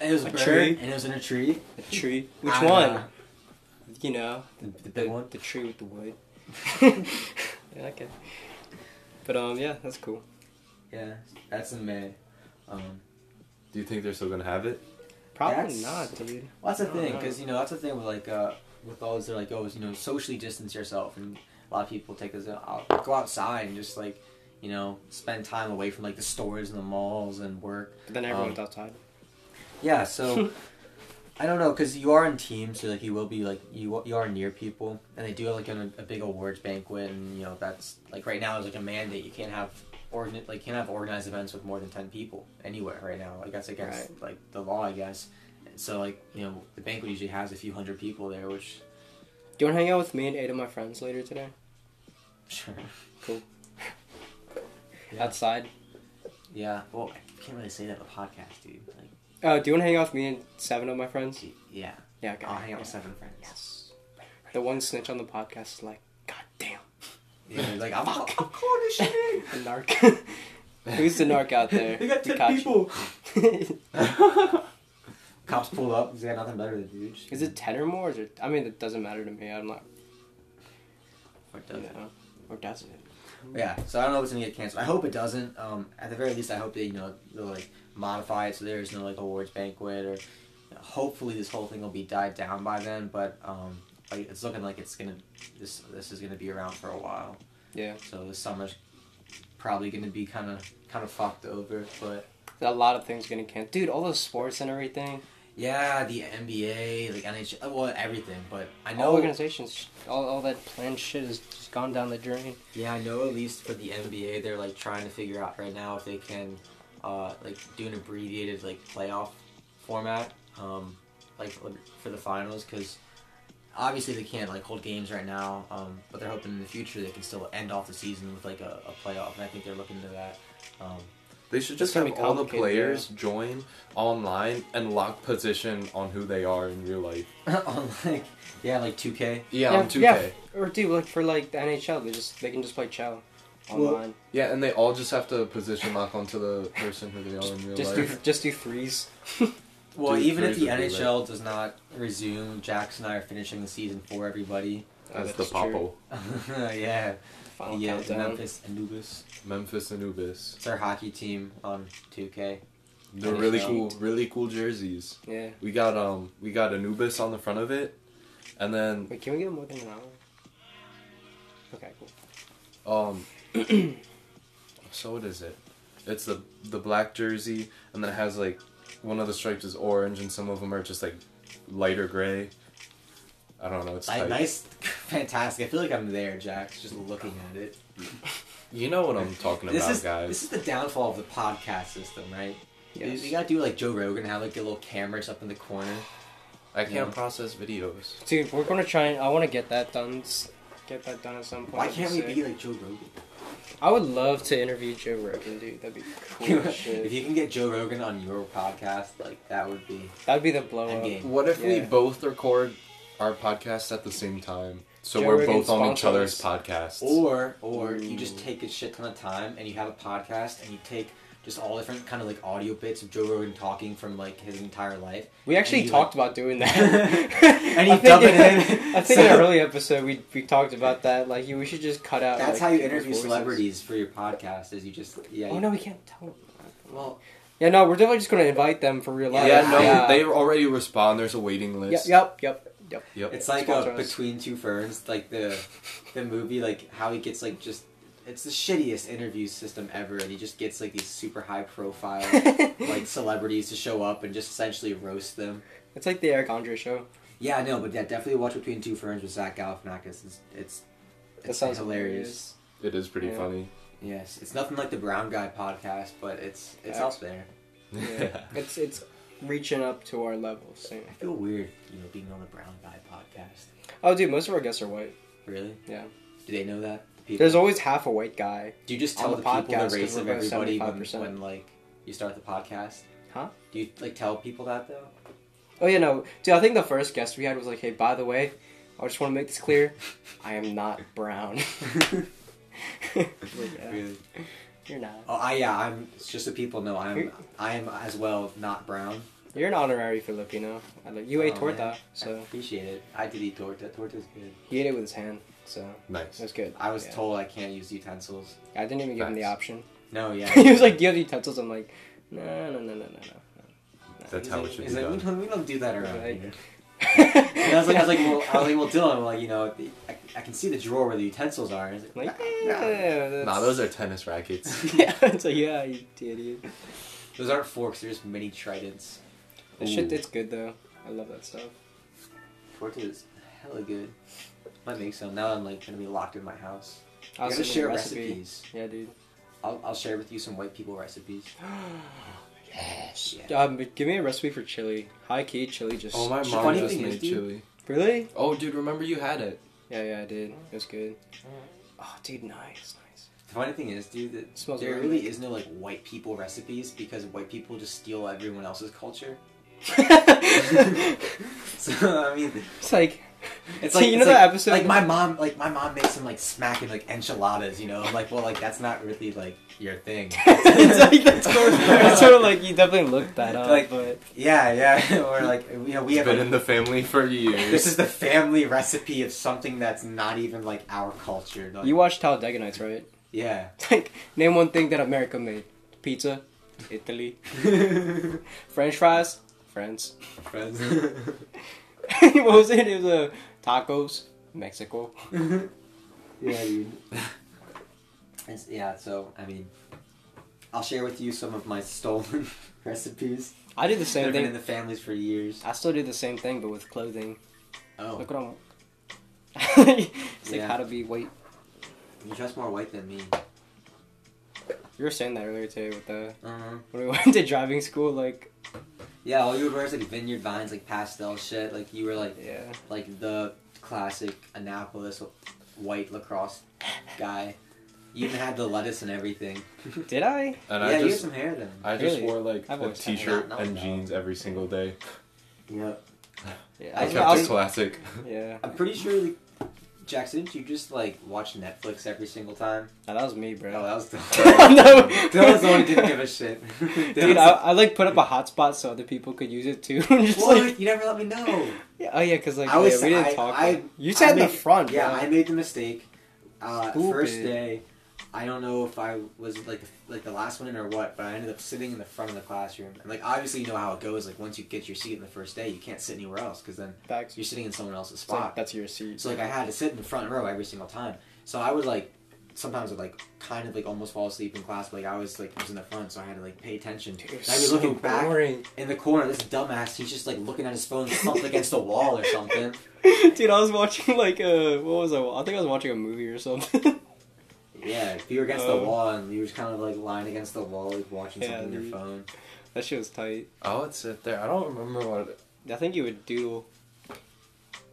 it was A a bird tree? and it was in a tree A tree. Which I one? know. You know, the, the big one the tree with the wood. yeah, okay. But um, yeah, that's cool. yeah that's in may um, Do you think they're still gonna have it? Probably That's- not, dude. Well, that's the I thing, know. because you know that's the thing with like uh, with all this. They're like, oh, you know, socially distance yourself, and a lot of people take this out, go outside and just like, you know, spend time away from like the stores and the malls and work. But then everyone's outside. Yeah, so I don't know, because you are in teams, so like you will be like you you are near people, and they do have like a, a big awards banquet, and you know that's like right now is like a mandate. You can't have organ like can't have organized events with more than ten people anywhere right now. Like that's against like the law, I guess. And so like you know the banquet usually has a few hundred people there, which Do you want to hang out with me and eight of my friends later today? sure. Yeah. Outside. Yeah. Well, I can't really say that on the podcast, dude. Like, Oh, do you want to hang out with me and seven of my friends? yeah. Yeah, okay. I'll hang out with seven friends. Yes. The one snitch on the podcast is like, God damn. Yeah, like I'm, I'm calling this shit. The narc. Who's the narc out there? They got ten Tekashi. people. Cops pull up. He's got nothing better to do. Just- is it ten or more? Or is it, I mean, it doesn't matter to me. I'm not, Or you does it? know. Or does it? Yeah. So I don't know if it's gonna get canceled. I hope it doesn't. Um, at the very least, I hope they you know they'll like modify it so there's no like awards banquet or. Hopefully, this whole thing will be died down by then. But um, like it's looking like it's gonna this this is gonna be around for a while. Yeah. So the summer's probably gonna be kind of kind of fucked over, but A lot of things getting canceled. Dude, all those sports and everything. yeah, the NBA, like NHL, well everything. But I All know organizations, all, all that planned shit has just gone down the drain. Yeah, I know at least for the NBA, they're like trying to figure out right now if they can, uh, like do an abbreviated like playoff format, um, like for the finals, because obviously they can't like hold games right now, um, but they're hoping in the future they can still end off the season with like a, a playoff, and I think they're looking to that. Um, They should just have all the complicated, players join online and lock position on who they are in real life. on like yeah, like two K. Yeah, Yeah, on 2K. yeah. Or dude, like for like the NHL, they just they can just play Chow Well, online. Yeah, and they all just have to position lock onto the person who they are in real just do just do threes. Well, Dude, even if the threes would be NHL does not resume, Jax and I are finishing the season for everybody. As the. Popo. yeah, Final yeah, countdown. Memphis Anubis. Memphis Anubis. It's our hockey team on 2K. They're NHL. really cool, really cool jerseys. Yeah. We got um, we got Anubis on the front of it, and then Wait, can we get more than an hour? Okay, cool. um, so what is it? It's the the black jersey, and then it has like one of the stripes is orange, and some of them are just like lighter gray. I don't know. It's Ni- tight. nice, fantastic. I feel like I'm there, Jack, just looking at it. You know what I'm talking This about, is guys. this is the downfall of the podcast system, right? You- Yes. You, gotta do like Joe Rogan, have like a little cameras up in the corner. I can't Yeah. process videos. Dude, we're gonna try and I want to get that done. Get that done at some point. Why can't we sick. be like Joe Rogan? I would love to interview Joe Rogan, dude. That'd be cool shit. if you can get Joe Rogan on your podcast, like that would be That'd be the blow up. Endgame. What if we Yeah. both record our podcast at the same time? So Joe we're Rogan both on each sponsor other's us. podcasts. Or or you just take a shit ton of time and you have a podcast and you take just all different kind of like audio bits of Joe Rogan talking from like his entire life. We actually And you, talked about doing that. And you I think dub it in- in. I think in an early episode we we talked about that. Like, you, we should just cut out. That's like, how you interview voices. celebrities for your podcast. Is you just yeah. Oh no, we can't tell. Well, Yeah, no, we're definitely just gonna invite them for real life. yeah, no, yeah. they already respond. There's a waiting list. yep, yep, yep. Yep. it's like Sponsor uh, between two ferns, like the the movie, like how he gets like just. It's the shittiest interview system ever, and he just gets like these super high profile like celebrities to show up and just essentially roast them. It's like the Eric Andre show. Yeah, I know, but yeah, definitely watch Between Two Ferns with Zach Galifianakis. It's it's, That it's sounds hilarious. It is pretty Yeah. funny. Yes, it's nothing like the Brown Guy podcast, but it's it's Yeah. up there. Yeah. it's it's reaching up to our level soon. I feel weird, you know, being on the Brown Guy podcast. Oh, dude, most of our guests are white. Really? Yeah. Do they know that? People? There's always half a white guy. Do you just tell the the, people podcast, the race of everybody when, 75%. when like you start the podcast? Huh? Do you like tell people that though? Oh yeah, no, dude. I think the first guest we had was like, "Hey, by the way, I just want to make this clear, I am not brown." Like, yeah, Really? You're not. Oh, I yeah. I'm. It's just so people know I'm. I am as well not brown. You're an honorary Filipino. I like you ate Oh, torta, man. I so appreciate it. I did eat torta. Torta's good. he ate it with his hand, so it nice. was good. I was Yeah. told I can't use utensils. I didn't even give him the option. No, yeah. he was like, "Do you have utensils?" I'm like, "No, no, no, no, no, no." That's He's how like, it should he's be like, we done. don't, we don't do that around Right. here. And I was like, I was like, well, I was like, well, Dylan, I'm like, you know, the, I, I can see the drawer where the utensils are. And he's like, Like, ah, eh, "Nah, yeah, nah." Nah, those are tennis rackets. yeah, it's like, yeah, you idiot. Those aren't forks. They're just mini tridents. This shit, it's good though. I love that stuff. Torta is hella good. Might make some. Now I'm like gonna be locked in my house. I I'll gotta send you a share recipe. recipes. Yeah, dude. I'll, I'll share with you some white people recipes. yes. Yeah. Um, give me a recipe for chili. High key chili, just. Oh, my mom funny just thing is, made dude- chili. Really? Oh, dude, remember you had it? Yeah, yeah, I did. It was good. Oh, dude, nice, nice. The funny thing is, dude, that smells there really really is no like white people recipes because white people just steal everyone else's culture. So I mean, it's like See, you it's know like, that episode- Like my mom, like my mom makes some like smacking like enchiladas. You know, I'm like, well, like that's not really like your thing. it's like that's sort of, it's sort of like you definitely looked that up, Like, but yeah, yeah. or like you know, we It's have been like, in the family for years. this is the family recipe of something that's not even like our culture. Like, you watched Talladega Nights, right? yeah. Like name one thing that America made: pizza, Italy, French fries, France. Friends. what was it? It was uh, tacos, Mexico. Yeah, dude. Yeah, so I mean, I'll share with you some of my stolen recipes. I do the same have been in the families for years. I still do the same thing, but with clothing. Oh, Look what I'm. it's like how to be white. you dress more white than me. You were saying that earlier too with the Uh-huh. when we went to driving school. Like, Yeah, all you would wear is like vineyard vines, like pastel shit. Like you were like yeah, like the classic Annapolis white lacrosse guy. You even had the lettuce and everything. did I? And yeah, I you had just some hair then. I just wore like I've a always had t-shirt and No, no. jeans every single day. Yep. Yeah, I I kept I it was- classic. yeah. I'm pretty sure, like, Jackson, didn't you just like watch Netflix every single time? No, that was me, bro. Oh, that was No. Dylan's the one who didn't give a shit. Dude, I, I like put up a hotspot so other people could use it too. Just What? like, you never let me know. yeah, oh yeah, cause like I was. yeah, we didn't I, talk. I, you sat in the front. Yeah, bro. I made the mistake. Uh, first day, I don't know if I was like the, like the last one in or what, but I ended up sitting in the front of the classroom. And like obviously, you know how it goes. Like once you get your seat in the first day, you can't sit anywhere else because then Facts. you're sitting in someone else's It's like, spot. that's your seat. So like I had to sit in the front row every single time. So I would like sometimes would like kind of like almost fall asleep in class, but like I was like was in the front, so I had to like pay attention. Dude, And I'd be was looking so back boring. in the corner. This dumbass, he's just like looking at his phone, thumped against the wall or something. Dude, I was watching like uh, what was I? I think I was watching a movie or something. Yeah, if you were against the Oh. wall and you were just kind of like lying against the wall, like watching Yeah, something on your phone. that shit was tight. I would sit there. I don't remember what. I think you would doodle.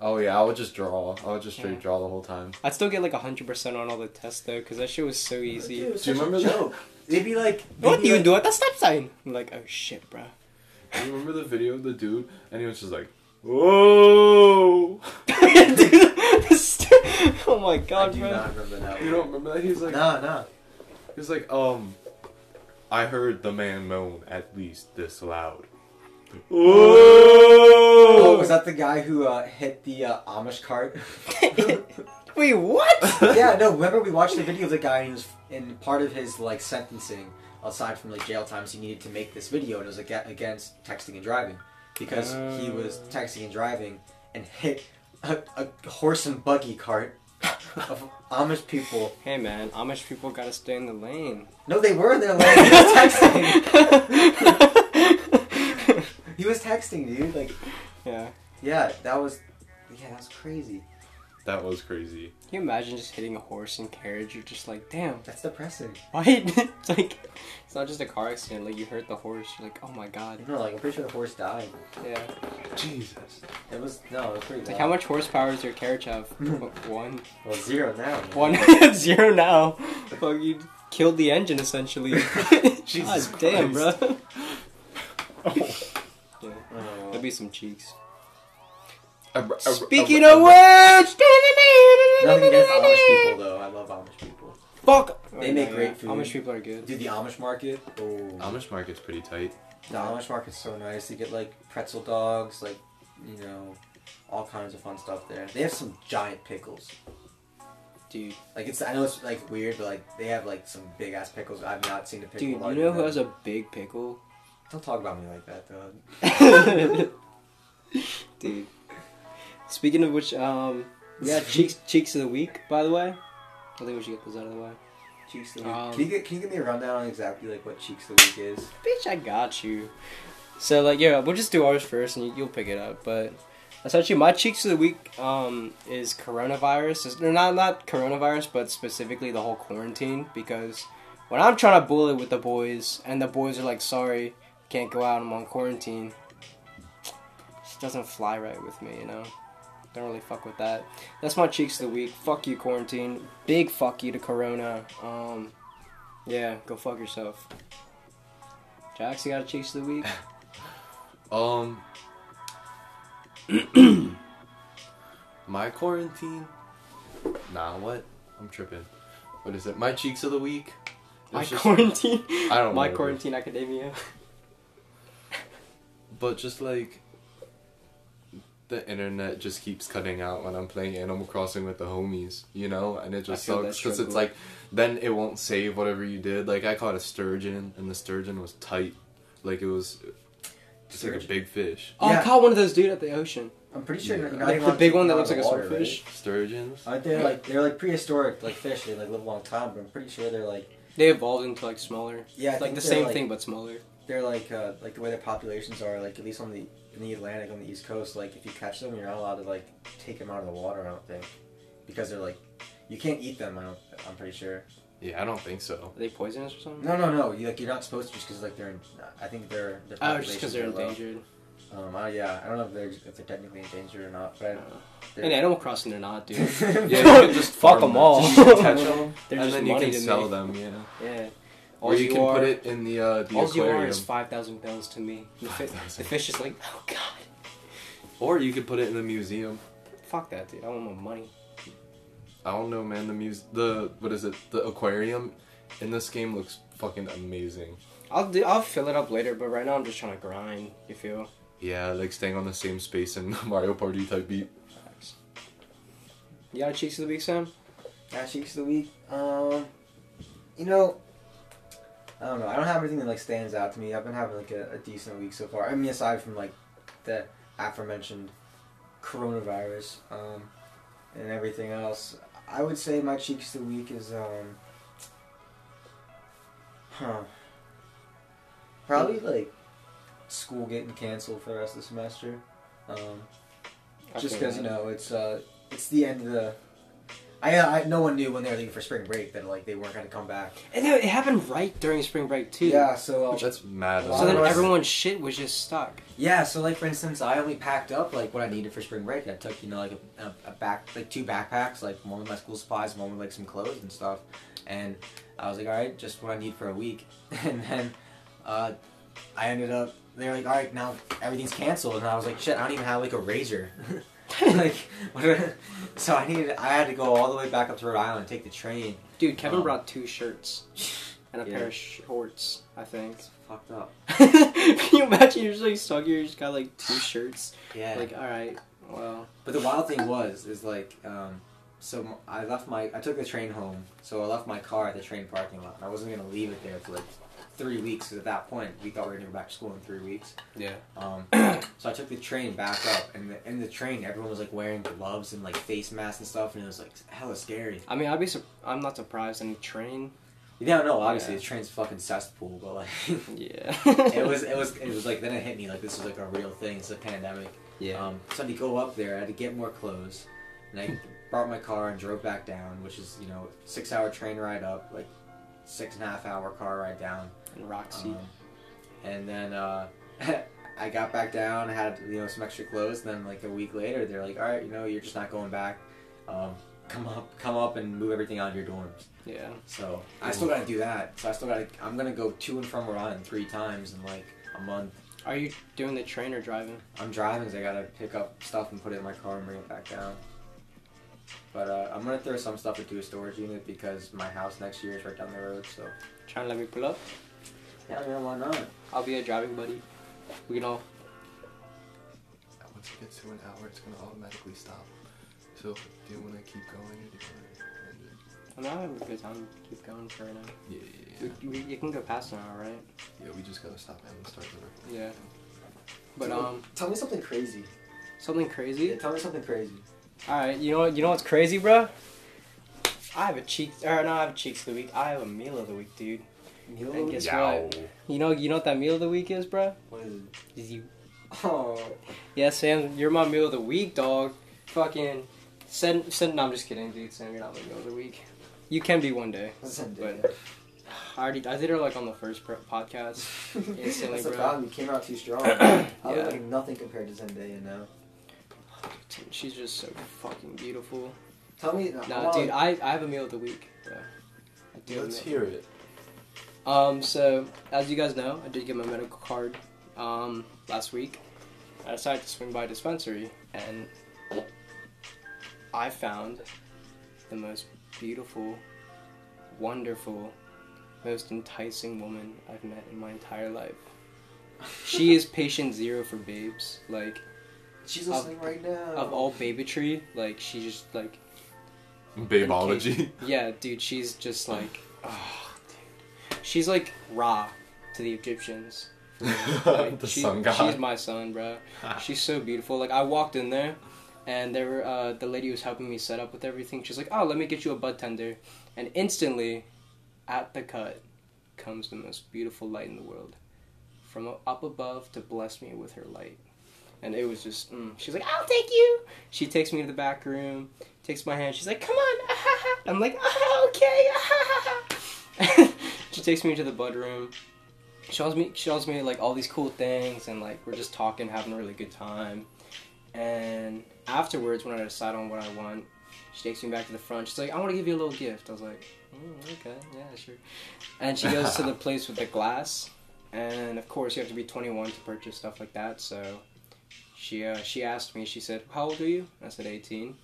Oh yeah, I would just draw. I would just straight Yeah. draw the whole time. I'd still get like hundred percent on all the tests though, cause that shit was so easy. Dude, it was Do you such a remember that? joke. They'd be like, they'd What be do you do at the stop sign? I'm like, oh shit, bro. Do you remember the video of the dude and he was just like, "Whoa!" oh my I god, do bro. not remember that. You don't remember that? He was like, No, no. he was like, um, I heard the man moan at least this loud. Oh, Whoa! was that the guy who uh, hit the uh, Amish cart? Wait, what? yeah, no. Remember we watched the video of the guy and he was in part of his like sentencing, aside from like jail times, he needed to make this video and it was against texting and driving because he uh. was texting and driving and hit a, a horse and buggy cart of Amish people. Hey man, Amish people gotta stay in the lane. No, they were in their lane. He was texting. He was texting, dude. Like, yeah. yeah, that was, yeah, that was crazy. That was crazy. Can you imagine just hitting a horse and carriage? You're just like, damn, That's depressing. what? it's like, it's not just a car accident. Like you hurt the horse. You're like, oh my god. No, like I'm pretty sure the horse died. Yeah. Jesus. It was no, it was pretty. It's like bad. how much horsepower does your carriage have? One. Well, zero now. man. One. Zero now. Fuck, you killed the engine essentially. Jesus God damn, bro. Christ. Oh. Yeah. Oh. That'd be some cheeks. Uh, uh, Speaking uh, of which, Nothing against Amish people though. I love Amish people. Fuck. They make great food. Amish people are good. Dude, the Amish market. Oh. Amish market's pretty tight. The Amish market's so nice. You get like pretzel dogs, like you know, all kinds of fun stuff there. They have some giant pickles. Dude, Like it's I know it's like weird, but like they have like some big ass pickles. I've not seen a pickle. dude, you know who than- has a big pickle? Don't talk about me like that, though. Dude. Speaking of which, um, yeah, cheeks cheeks of the week. By the way, I think we should get those out of the way. Cheeks of the week. Um, can you get can you give me a rundown on exactly like what Cheeks of the week is? Bitch, I got you. So like, yeah, we'll just do ours first, and you, you'll pick it up. But essentially, my cheeks of the week um is coronavirus. It's, not not coronavirus, but specifically the whole quarantine because when I'm trying to bullet with the boys, and the boys are like, "Sorry, can't go out. I'm on quarantine." It doesn't fly right with me, you know. Don't really fuck with that. That's my cheeks of the week. Fuck you, quarantine. Big fuck you to Corona. Um, yeah, go fuck yourself. Jax, you got a cheeks of the week? Um, my quarantine. Nah, what? I'm tripping. What is it? My cheeks of the week. My just- quarantine. I don't My quarantine academia. But just like the internet just keeps cutting out when I'm playing Animal Crossing with the homies, you know, and it just sucks because it's like then it won't save whatever you did. Like I caught a sturgeon and the sturgeon was tight, like it was It's like a big fish. Oh, I caught one of those dude at the ocean. I'm pretty sure Yeah. you're not Like the big one that looks like of a the water, swordfish. Sturgeons. Uh, right? Aren't they like they're like prehistoric like fish? They like live a long time, but I'm pretty sure they're like They evolved into like smaller. yeah, I like think the same like- thing but smaller. They're like uh, like the way their populations are like at least on the in the Atlantic on the East Coast. Like if you catch them, you're not allowed to like take them out of the water. I don't think because they're like you can't eat them. I don't. I'm pretty sure. Yeah, I don't think so. Are they poisonous or something? No, no, no. You like you're not supposed to just because like they're. In, I think they're. Their Oh, just because they're are low. endangered. Um, I, yeah, I don't know if they're if they're technically endangered or not, but Uh, in Animal Crossing, they're not, dude. Yeah, you can just Fuck them all. You can catch them, They're and just then you can sell me. them. Yeah. Yeah. Or All you can are, put it in the uh, the all you are aquarium. is five thousand bells to me. The, fi- 5,000. the fish is like, oh god. Or you could put it in the museum. Fuck that, dude. I want my money. I don't know, man. The muse, the what is it? The aquarium in this game looks fucking amazing. I'll do. I'll fill it up later, but right now I'm just trying to grind. You feel? Yeah, like staying on the same space in Mario Party type beat. You got a cheeks of the week, Sam? Yeah, cheeks of the week. Um, you know, I don't know. I don't have anything that like stands out to me. I've been having like a, a decent week so far. I mean, aside from like the aforementioned coronavirus um, and everything else, I would say my cheeks of the week is um, huh, probably like school getting canceled for the rest of the semester. Um, just because you know it's uh it's the end of the I, I no one knew when they were leaving for spring break that like they weren't going to come back And it it happened right during spring break too. yeah so uh, That's mad. So then everyone's shit was just stuck. yeah so like for instance i only packed up like what i needed for spring break i took you know like a, a, a back like two backpacks like one with my school supplies one with like some clothes and stuff and i was like all right just what i need for a week and then uh i ended up they were like all right now everything's canceled and i was like shit i don't even have like a razor like so i needed i had to go all the way back up to rhode island and take the train Dude, Kevin Um, brought two shirts and a Yeah. pair of shorts. I think. it's fucked up Can you imagine you're just like stuck here? You just got like two shirts. yeah Like, all right, well, But the wild thing was, is like, um, so I left my, I took the train home, so I left my car at the train parking lot. I wasn't gonna leave it there for like three weeks. 'cause at that point, we thought we were gonna go back to school in three weeks. yeah. Um, so I took the train back up, and the, in the train, everyone was like wearing gloves and like face masks and stuff, and it was like hella scary. I mean, I'd be. Sur- I'm not surprised. Any train. Yeah, no, obviously Yeah. the train's fucking cesspool, but like, Yeah. it was, it was, it was like then it hit me like this was like a real thing. It's a pandemic. Yeah. Um, so I had to go up there. I had to get more clothes, and I brought my car and drove back down, which is you know six hour train ride up, like six and a half hour car ride down. And Roxy. Um, and then uh, I got back down, had you know some extra clothes. And then like a week later, they're like, all right, you know, you're just not going back. Um, come up, come up and move everything out of your dorms. yeah. So I still got to do that. So I still got to. I'm gonna go to and from Rhode Island three times in like a month. Are you doing the train or driving? I'm driving, because I gotta pick up stuff and put it in my car and bring it back down. But uh, I'm gonna throw some stuff into a storage unit because my house next year is right down the road. So Trying to let me pull up? Yeah, why not? I'll be a driving buddy. We can all. Once it gets to an hour, it's gonna automatically stop. So, do you want to keep going or do you want to end it? I'm not having a good time. Keep going for now. Yeah, yeah, We, we, you can go past an hour, right? yeah. We just gotta stop and start the Yeah. But So- um, Tell me something crazy. something crazy. Yeah, tell me something crazy. All right, you know what? You know what's crazy, bro? I have a cheek, or no, I have a cheeks of the week. I have a meal of the week, dude. And guess what? You know, you know what that meal of the week is, bro? What is it? Is you? Oh, Yeah, Sam, you're my meal of the week, dog. Fucking send, send. No, I'm just kidding, dude. Sam, you're not my meal of the week. You can be one day. Zendaya. I already, I did her like on the first pro- podcast. Instantly, That's the bro. problem. You came out too strong. I Yeah. look like nothing compared to Zendaya now. She's just so fucking beautiful. Tell me, Nah, dude, I, I have a meal of the week. Bro. I do have a Let's meal. hear it. Um, so as you guys know, I did get my medical card um, last week. I decided to swing by a dispensary, and I found the most beautiful, wonderful, most enticing woman I've met in my entire life. She is patient zero for babes. Like She's of- listening right now. of all babytry, like she's just like Babeology. Yeah, dude, she's just like, oh, dude. She's like Ra to the Egyptians. Like, the she- sun god. She's my sun, bro. She's so beautiful. Like I walked in there, and there were uh, the lady was helping me set up with everything. She's like, "Oh, let me get you a bud tender," and instantly, at the cut, comes the most beautiful light in the world, from up above to bless me with her light, and it was just. Mm. She's like, "I'll take you." She takes me to the back room, takes my hand. She's like, "Come on," I'm like, "Ah, "Okay." she takes me to the bud room shows me shows me like all these cool things and like we're just talking having a really good time. And afterwards when i decide on what i want she takes me back to the front. She's like i want to give you a little gift. I was like mm, okay yeah sure. And she goes to the place with the glass. And of course you have to be 21 to purchase stuff like that. So she uh, she asked me she said how old are you? I said 18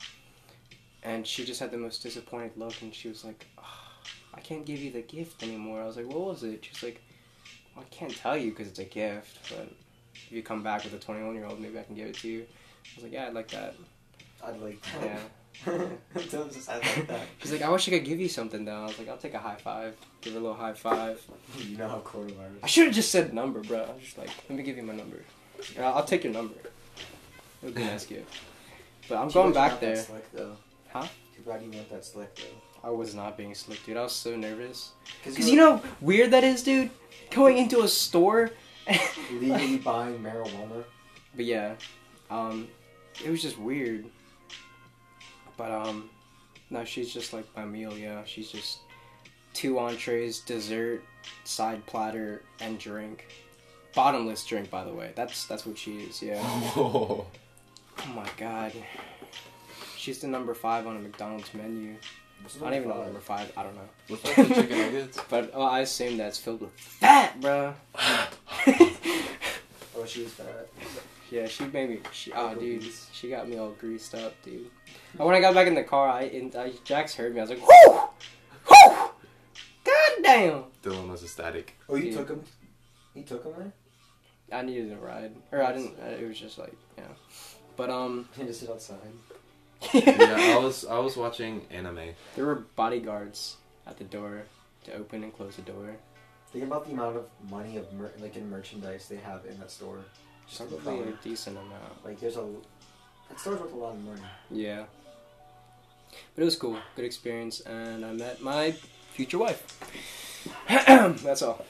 and she just had the most disappointed look and she was like "Ah, i can't give you the gift anymore i was like what was it she's like I can't tell you because it's a gift, but if you come back with a 21 year old, maybe I can give it to you. I was like, yeah, I'd like that. I'd like Yeah. Don't just like that. She's like, I wish I could give you something though. I was like, I'll take a high five. Give her a little high five. You know how coronavirus. I should have just said number, bro. I was just like, let me give you my number. I'll, I'll take your number. It would be nice gift. But I'm going back there. Slick, though. Huh? Too bad you want that slick though. I was not being slick, dude. I was so nervous. Because Because you know how weird that is, dude? Going into a store. legally buying marijuana. But yeah, um, it was just weird. But um, no, she's just like my meal. Yeah, she's just two entrees, dessert, side platter, and drink. Bottomless drink, by the way. That's that's what she is. Yeah. Oh. Oh my god. She's the number five on a McDonald's menu. I don't even know number five. I don't know. What's up with chicken nuggets? But oh, I assume that's filled with fat, bro. Oh, she was fat. Yeah, she made me. She, oh, dude, Grease. she got me all greased up, dude. And when I got back in the car, I, and, I Jax heard me. I was like, "Whoo, whoo, god damn!" Dylan was ecstatic. Oh, you Yeah. took him. You took him there. I needed a ride, or I didn't. uh, It was just like, yeah. But um, You just sit outside. Yeah, I was I was watching anime. there were bodyguards at the door to open and close the door. Think about the amount of money of mer- like in merchandise they have in that store. Just the Probably a color. decent amount. Like there's a. That store's worth a lot of money. Yeah. But it was cool, good experience, and I met my future wife. That's all.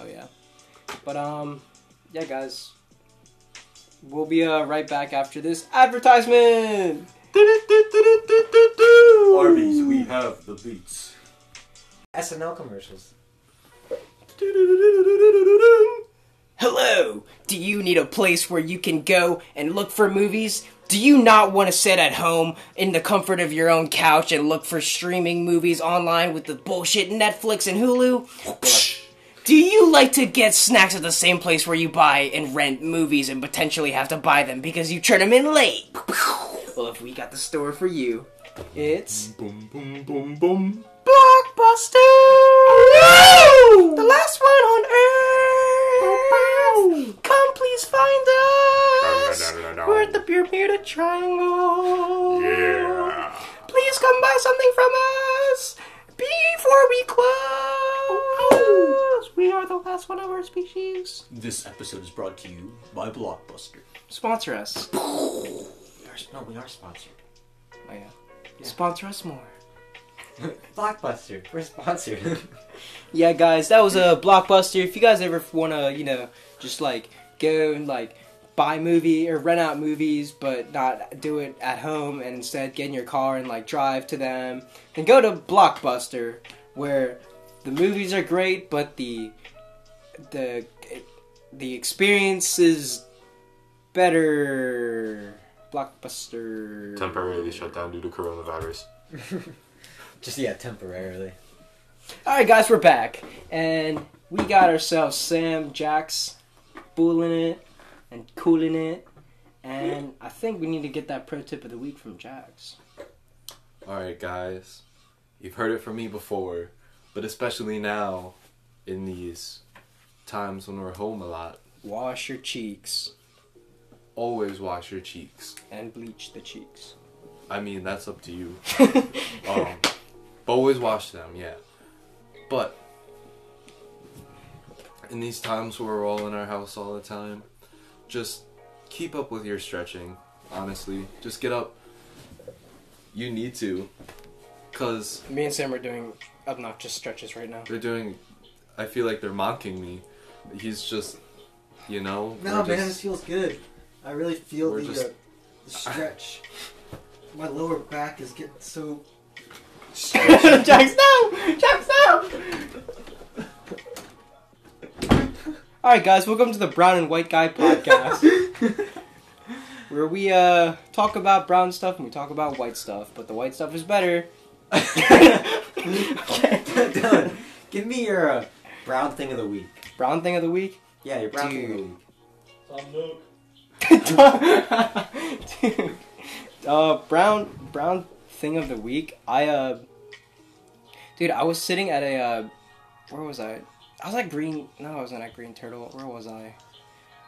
Oh yeah. But um, yeah, guys. We'll be uh, right back after this advertisement. Arby's, we have the beats. SNL commercials. Hello! Do you need a place where you can go and look for movies? Do you not want to sit at home in the comfort of your own couch and look for streaming movies online with the bullshit Netflix and Hulu? Do you like to get snacks at the same place where you buy and rent movies and potentially have to buy them because you turn them in late? Well, if we got the store for you, it's Boom, boom, boom, boom. Blockbuster! Woo! The last one on Earth! Come please find us! We're at the Bermuda Triangle! Yeah. Please come buy something from us! Before we close! We are the last one of our species. This episode is brought to you by Blockbuster. Sponsor us. We are, no, we are sponsored. oh yeah. Sponsor us more. Blockbuster. We're sponsored. Yeah, guys, that was a blockbuster. If you guys ever wanna, you know, just like go and like buy movie or rent out movies, but not do it at home, and instead get in your car and like drive to them, and go to Blockbuster, where the movies are great, but the the the experience is better. Blockbuster. Temporarily shut down due to coronavirus. Just yeah, temporarily. All right, guys, we're back, and we got ourselves Sam Jax fooling it and cooling it, and I think we need to get that pro tip of the week from Jax. Alright, guys. You've heard it from me before, but especially now, in these times when we're home a lot, Wash your cheeks always wash your cheeks. and bleach the cheeks. I mean, that's up to you. Um, always wash them, yeah. But in these times where we're all in our house all the time, just keep up with your stretching. Honestly, just get up. You need to, cause Me and Sam are doing obnoxious stretches right now. they're doing. I feel like they're mocking me. He's just, you know. No, man, just- this feels good. I really feel the, just- uh, the stretch. My lower back is getting so. Jax, no! Jax, no! Alright, guys, welcome to the Brown and White Guy podcast. where we uh, talk about brown stuff and we talk about white stuff, but the white stuff is better. Dylan, give me your uh, brown thing of the week. Brown thing of the week? Yeah, your brown thing of the Dude. week. Dude. Uh, brown brown thing of the week. I uh, dude, I was sitting at a uh, where was I? I was at Green. No, I wasn't at Green Turtle. Where was I?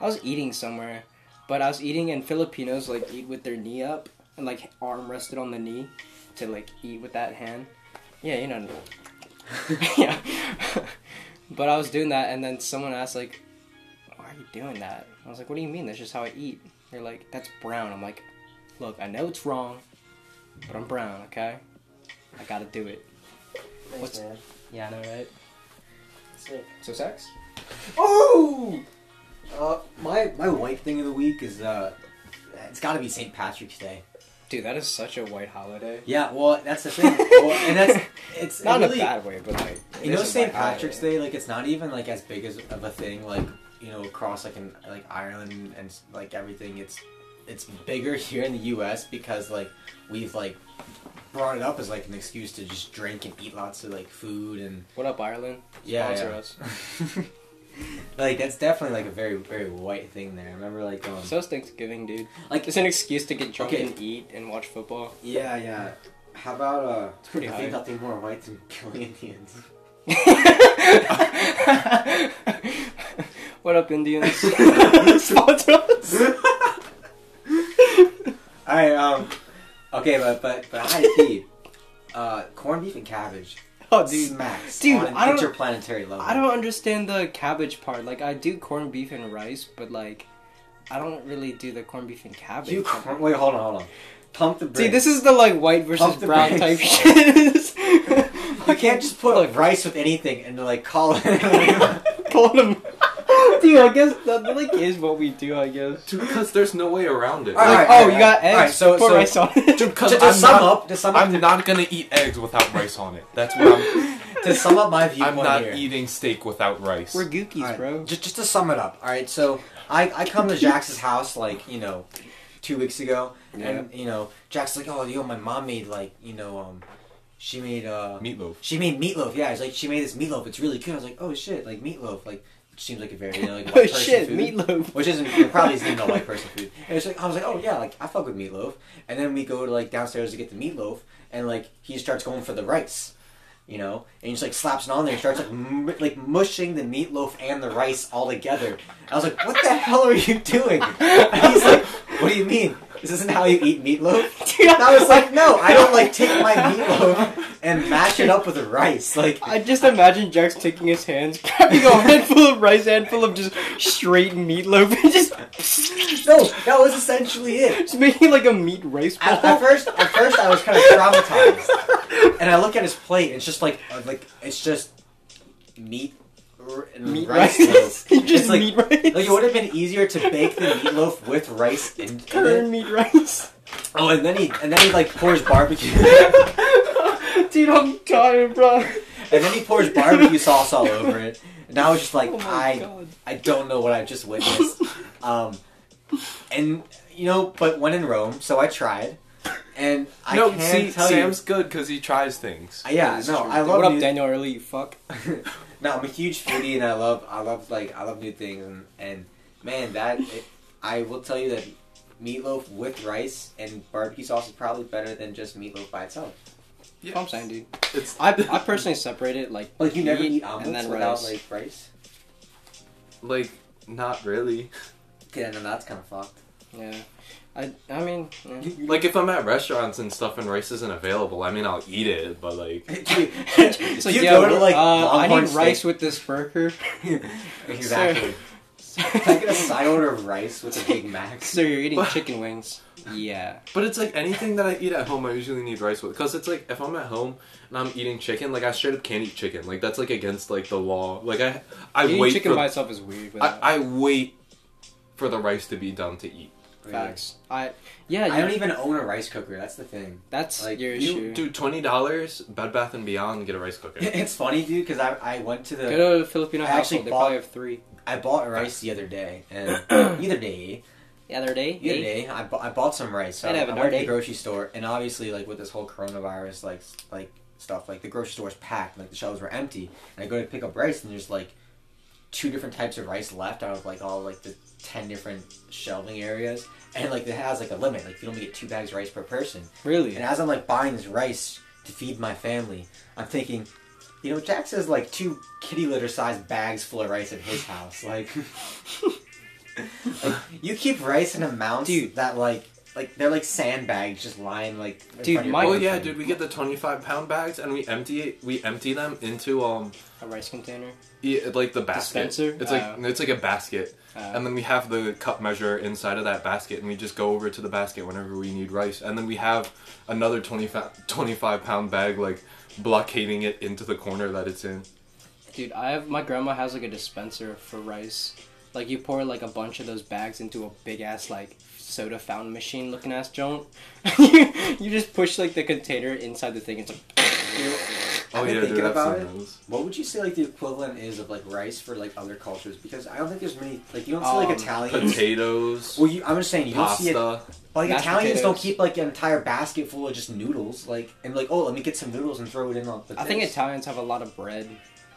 I was eating somewhere, but I was eating and Filipinos like eat with their knee up and like arm rested on the knee to like eat with that hand. Yeah, you know. yeah. but I was doing that, and then someone asked like, "Why are you doing that?" I was like, "What do you mean? That's just how I eat." They're like, "That's brown." I'm like, "Look, I know it's wrong, but I'm brown, okay? I gotta do it." What's- man. Yeah, I know, right? Sick. So sex? Oh! Uh, my my white thing of the week is uh, it's got to be St. Patrick's Day. Dude, that is such a white holiday. Yeah, well, that's the thing. well, and that's it's Not it in really, a bad way, but like You know, St. Patrick's holiday. Day, like it's not even like as big as of a thing, like you know, across like in like Ireland and like everything. It's it's bigger here in the U.S. because like we've like brought it up as like an excuse to just drink and eat lots of like food and What up, Ireland? yeah, Sponsor yeah. us. like that's definitely like a very very white thing there. I remember like um So is Thanksgiving, dude. like It's an excuse to get drunk Okay. and eat and watch football. yeah yeah. How about uh? It's pretty I high. think nothing more white than killing Indians. what up, Indians? Sponsor us. All right, um, okay, but but but high key, uh, corned beef and cabbage Oh, dude. smacks Dude, on an I don't- interplanetary level. I don't understand the cabbage part. Like, I do corned beef and rice, but like, I don't really do the corned beef and cabbage. You corn- wait, hold on, hold on. Pump the brakes. See, this is the like white versus Pump the brown type brakes. shit. You can't just put like rice with anything and like call it. call them. Dude, I guess that like is what we do. I guess. Because there's no way around it. All Like, right, oh, all you right, got all right, eggs. so- Put so- rice on it. Dude, because to, to I'm sum not, up, to sum up, I'm not gonna eat eggs without rice on it. That's what I'm. to sum up my viewpoint I'm not here. eating steak without rice. We're gookies, All right, bro. Just, just to sum it up, all right. So I, I come to Jax's house like you know, two weeks ago, and you know Jack's like, oh, yo, my mom made like you know, um, she made uh, Meatloaf. she made meatloaf. Yeah, it's like she made this meatloaf. It's really good. I was like, oh shit, like meatloaf, like which seems like a very you know, like Oh white person shit, food. meatloaf. Which isn't probably isn't even a white person food. And it's like I was like, oh yeah, like I fuck with meatloaf. And then we go to like downstairs to get the meatloaf, and like he starts going for the rice, you know, and he just like slaps it on there and starts like m- like mushing the meatloaf and the rice all together. I was like, what the hell are you doing? And he's like, what do you mean? This isn't how you eat meatloaf. Dude, And I was like, no, I don't like take my meatloaf and mash it up with rice. Like I just imagine Jax taking his hands, grabbing a handful of rice, handful of just straight meatloaf, and just no, that was essentially it. just making like a meat rice ball. At, at first, at first, I was kind of traumatized, and I look at his plate, and it's just like, uh, like it's just meat, and meat rice. rice. loaf. just like, meat rice. like it would have been easier to bake the meatloaf with rice in, in Curd it. meat rice. Oh, and then he and then he like pours barbecue, Dude, I'm tired, bro. and then he pours barbecue sauce all over it. And I was just like, Oh I, god. I don't know what I just witnessed. Um, and you know, but when in Rome, so I tried, and I no, can see, tell Sam's good because he tries things. you, yeah, no, true. I love what up, Daniel Early? You fuck. No, I'm a huge foodie, and I love, I love like, I love new things, and, and man, that it, I will tell you that meatloaf with rice and barbecue sauce is probably better than just meatloaf by itself. Yeah. I'm saying, dude. It's I, I personally separate it like Like you never meat eat and omelets then without rice. like rice. like not really. Okay, then that's kind of fucked. Yeah, I I mean, yeah. Like if I'm at restaurants and stuff and rice isn't available, I mean I'll eat it, but like Dude, it's like, you yo, go to, like, uh, I Longhorn need rice with this burger. exactly. Can I get a side order of rice with a Big Mac? So you're eating But- chicken wings? Yeah. But it's like anything that I eat at home, I usually need rice with. Cause it's like if I'm at home and I'm eating chicken, like I straight up can't eat chicken. Like that's like against like the law. Like I, I Eating wait chicken for, by itself is weird. I, I wait for the rice to be done to eat. Facts. I yeah. I you- don't even own a rice cooker. That's the thing. That's like, your You issue. do twenty dollars, Bed Bath and Beyond, get a rice cooker. It's funny, dude, because I, I went to the Go to a Filipino I actually household. They bought- probably have three. I bought rice the other day, and either day, The other day. the other day, I, bu- I bought some rice. So I'd I have a went to the grocery store, and obviously, like with this whole coronavirus, like like stuff, like the grocery store's packed, like the shelves were empty, and I go to pick up rice, and there's like two different types of rice left out of like all like the ten different shelving areas, and like it has like a limit, like you only get two bags of rice per person. Really? And as I'm like buying this rice to feed my family, I'm thinking, you know, Jack says like two kitty litter sized bags full of rice at his house. Like, like, you keep rice in amounts Dude. that like like they're like sandbags just lying like. in Dude, front of your my- Oh boyfriend. yeah, dude, we get the twenty five pound bags and we empty it. We empty them into um, a rice container. yeah, like the basket. Dispenser? It's like Oh. it's like a basket, Uh, and then we have the cup measure inside of that basket, and we just go over to the basket whenever we need rice, and then we have another 25, 25 pound bag like blockading it into the corner that it's in. Dude, I have my grandma has like a dispenser for rice. Like you pour like a bunch of those bags into a big ass like soda fountain machine looking ass joint. you, you just push like the container inside the thing. It's like Oh I've been yeah, thinking dude, I've about it. those. What would you say like the equivalent is of like rice for like other cultures? Because I don't think there's many like you don't see like Um, Italians. Potatoes, Well, you, I'm just saying you don't see it. Like Mashed Italians don't keep like an entire basket full of just noodles, like and like oh let me get some noodles and throw it in on the. I think. Italians have a lot of bread.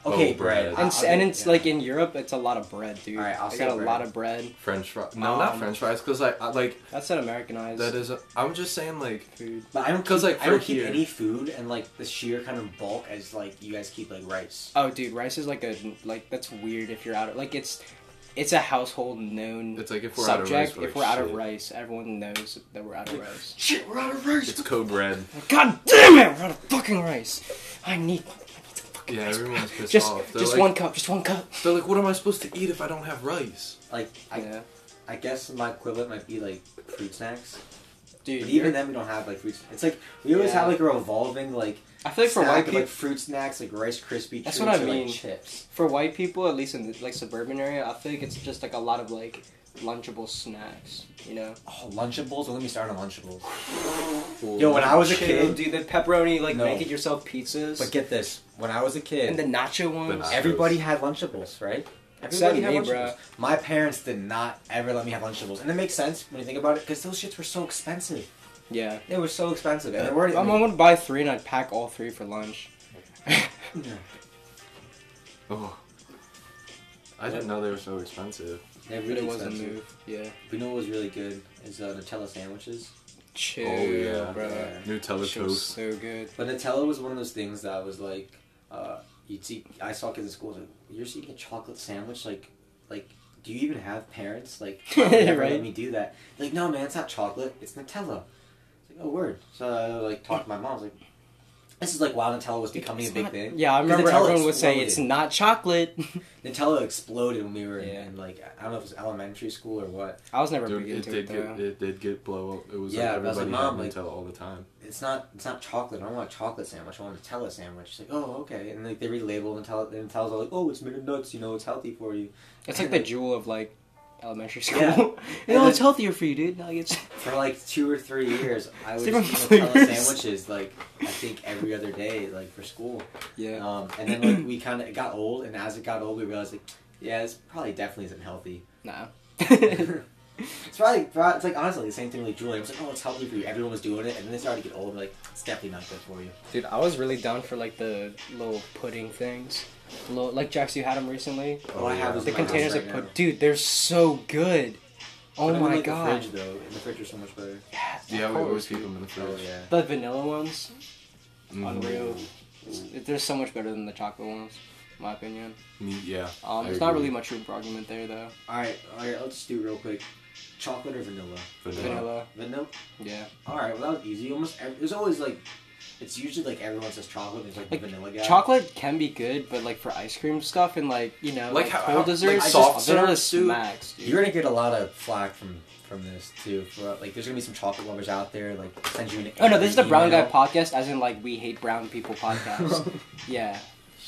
Okay, Oh, bread. bread. And, I'll and give- it's yeah. like in Europe, it's a lot of bread, dude. Alright, I'll they say got a bread. lot of bread. French fries. No, not Um, French fries, because I, I like That's not Americanized that is. A, I'm just saying like food. But I don't 'Cause, keep, like, I don't keep here- any food and like the sheer kind of bulk as like you guys keep like rice. Oh, dude, rice is like a like that's weird if you're out of like it's it's a household known it's like if we're subject. out of rice, we're if we're out of rice, everyone knows that we're out of rice. Shit, we're out of rice. it's code red. God damn it, we're out of fucking rice. I need, I need some fucking Yeah, rice. everyone's pissed Just off. They're just like, one cup, just one cup. They're like, what am I supposed to eat if I don't have rice? Like I, yeah, I guess my equivalent might be like fruit snacks. dude. But even then, we don't have like fruit. It's like we always Yeah. have like a revolving like. I feel like for white people, like fruit snacks, like Rice Krispie. That's treats what I or, like, mean. chips. for white people, at least in the like suburban area, I feel like it's just like a lot of like lunchable snacks. You know. Oh, Lunchables. Don't let me start on Lunchables. Yo, Yo, when I was a kid, dude, the pepperoni like No. make it yourself pizzas. but get this: when I was a kid, and the nacho ones. nachos. everybody had Lunchables, right? Except Everybody me, had bruh. Lunchables. My parents did not ever let me have Lunchables, and it makes sense when you think about it, because those shits were so expensive. Yeah. They were so expensive, and they weren't. My mom would buy three and I'd pack all three for lunch. Oh. I didn't know they were so expensive. They're really it was a expensive. move. Yeah. You know what was really good is uh, Nutella sandwiches. Chill, Oh, yeah. bro. Yeah. Nutella Shit was toast. so good. But Nutella was one of those things that was like, uh, you'd see. I saw kids in school like, you're eating a chocolate sandwich, like, like. Do you even have parents? Like, why would you ever Right. let me do that? Like, no, man, it's not chocolate. It's Nutella. It's like, oh, word. So I like talked to my mom. I was like, this is like while Nutella was becoming It's a big not- thing. Yeah, I remember Nutella everyone would say it's not chocolate. Nutella exploded when we were in, Yeah. in like I don't know if it was elementary school or what. I was never Dude, big it into did it get it did get blow up. It was Yeah, like but I was like, everybody Mom, had like- all the time. It's not it's not chocolate. I don't want a chocolate sandwich. I want a Nutella sandwich. It's like, oh, okay. And like they relabel Nutella. And Nutella's all like, oh, it's made of nuts. You know, it's healthy for you. It's like the jewel of like elementary school. Yeah. you know, it's healthier for you, dude. Like it's For like two or three years, I It's was eating different Nutella sandwiches like I think every other day, like for school. yeah. Um, and then like we kind of it got old, and as it got old, we realized like, yeah, this probably definitely isn't healthy. Nah. it's probably probably- it's like honestly the same thing with Julie. I was like, oh, it's healthy for you. Everyone was doing it, and then they started to get old. And like, it's definitely not good for you. Dude, I was really down for like the little pudding things. Little, like Jax, you had them recently. Oh, I have those The in my containers right of now. put, dude, they're so good. Oh Put 'em in, my like, god. The fridge though, in the fridge are so much better. Yeah, Yeah, we always course, keep them in the fridge. Oh yeah. The vanilla ones, Mm. unreal. They're so much better than the chocolate ones, in my opinion. Me- Yeah. Um, I there's not really much room for argument there, though. All right, all right. Let's do real quick. Chocolate or vanilla? Vanilla. Vanilla. Vanilla. Yeah. All right, well that was easy. Almost. Every, there's always like, it's usually like everyone says chocolate. There's like, Like, vanilla guy. Chocolate can be good, but like for ice cream stuff and like you know Like like, how- cold desserts, like soft vanilla serves, smacks. You're gonna get a lot of flack from from this too. For like, there's gonna be some chocolate lovers out there like send you an. Oh no, this is the angry brown guy podcast, as in like we hate brown people podcast. yeah.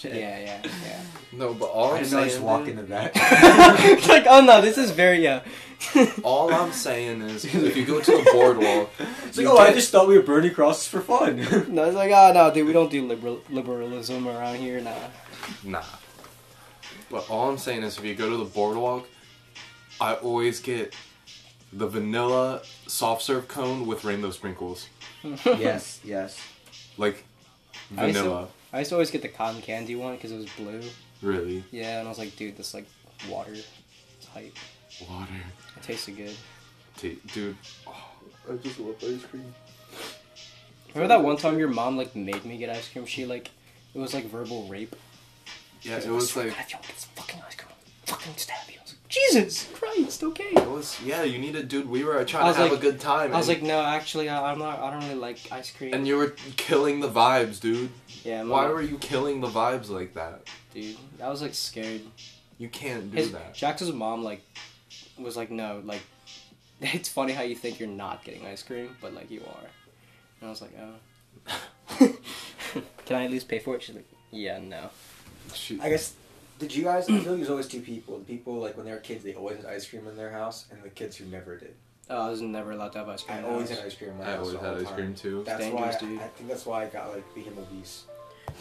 Shit. Yeah, yeah, yeah. No, but all I I'm didn't know I saying, just walk dude, into that. It's like, oh no, this is very yeah. all I'm saying is, if you go to the boardwalk, It's like, you oh, I just thought we were burning crosses for fun. no, it's like, oh no, dude, we don't do liberal liberalism around here, nah. Nah. But all I'm saying is, if you go to the boardwalk, I always get the vanilla soft serve cone with rainbow sprinkles, yes, yes. like I used vanilla. I used to always get the cotton candy one because it was blue. Really, Yeah, and I was like, dude, this like water. type. water, It tasted good. T- dude. Oh, I just love ice cream. Remember that one time your mom like made me get ice cream? She like, it was like verbal rape. Yeah, it was like you don't get some fucking ice cream, I'll fucking stab you. I was like, Jesus Christ, okay. it was. Yeah, you need needed, dude. We were trying to have like- a good time. I was like, no, actually, I, I'm not. I don't really like ice cream. and you were killing the vibes, dude. yeah, my Why were you killing the vibes like that? dude? I was like scared. You can't do His that. Jax's mom like was like, no, like it's funny how you think you're not getting ice cream, but like you are. And I was like, oh. Can I at least pay for it? She's like, yeah, no. She- I guess. Did you guys? I feel like there's always two people. The people like when they were kids, they always had ice cream in their house, and the kids who never did. Oh, I was never allowed to have ice cream. I in always house. had ice cream in my I house. always all had the ice time. cream too. That's Dangerous, why dude. I think that's why I got like became obese.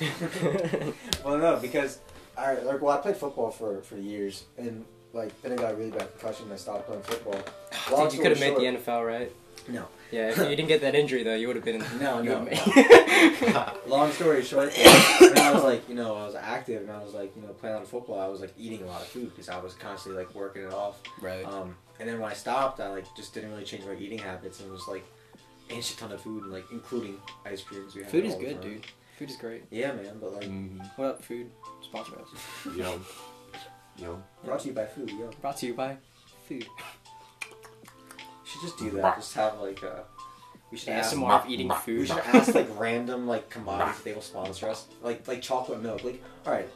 well, no, because I like well I played football for for years, and like then I got a really bad concussion. and I stopped playing football. Long Dude, you could have story made the NFL, right? No. Yeah, if you didn't get that injury though, you would have been. No, you no, would've Long story short, when I was like, you know, I was active and I was like, you know, playing on football, I was like eating a lot of food because I was constantly like working it off. right. Um, and then when I stopped, I like just didn't really change my eating habits and was like, ate a shit ton of food, and, like including ice creams. We had Food is good, dude. Food is great. Yeah, man, but like Mhm. What up, food? Sponsor us. Yum. Yum. brought to you by food. Yo, Brought to you by food. we should just do that. Just have like a. we should ask. ASMR of eating food. We should ask like random like commodities they will sponsor us, like like chocolate milk. Like, all right,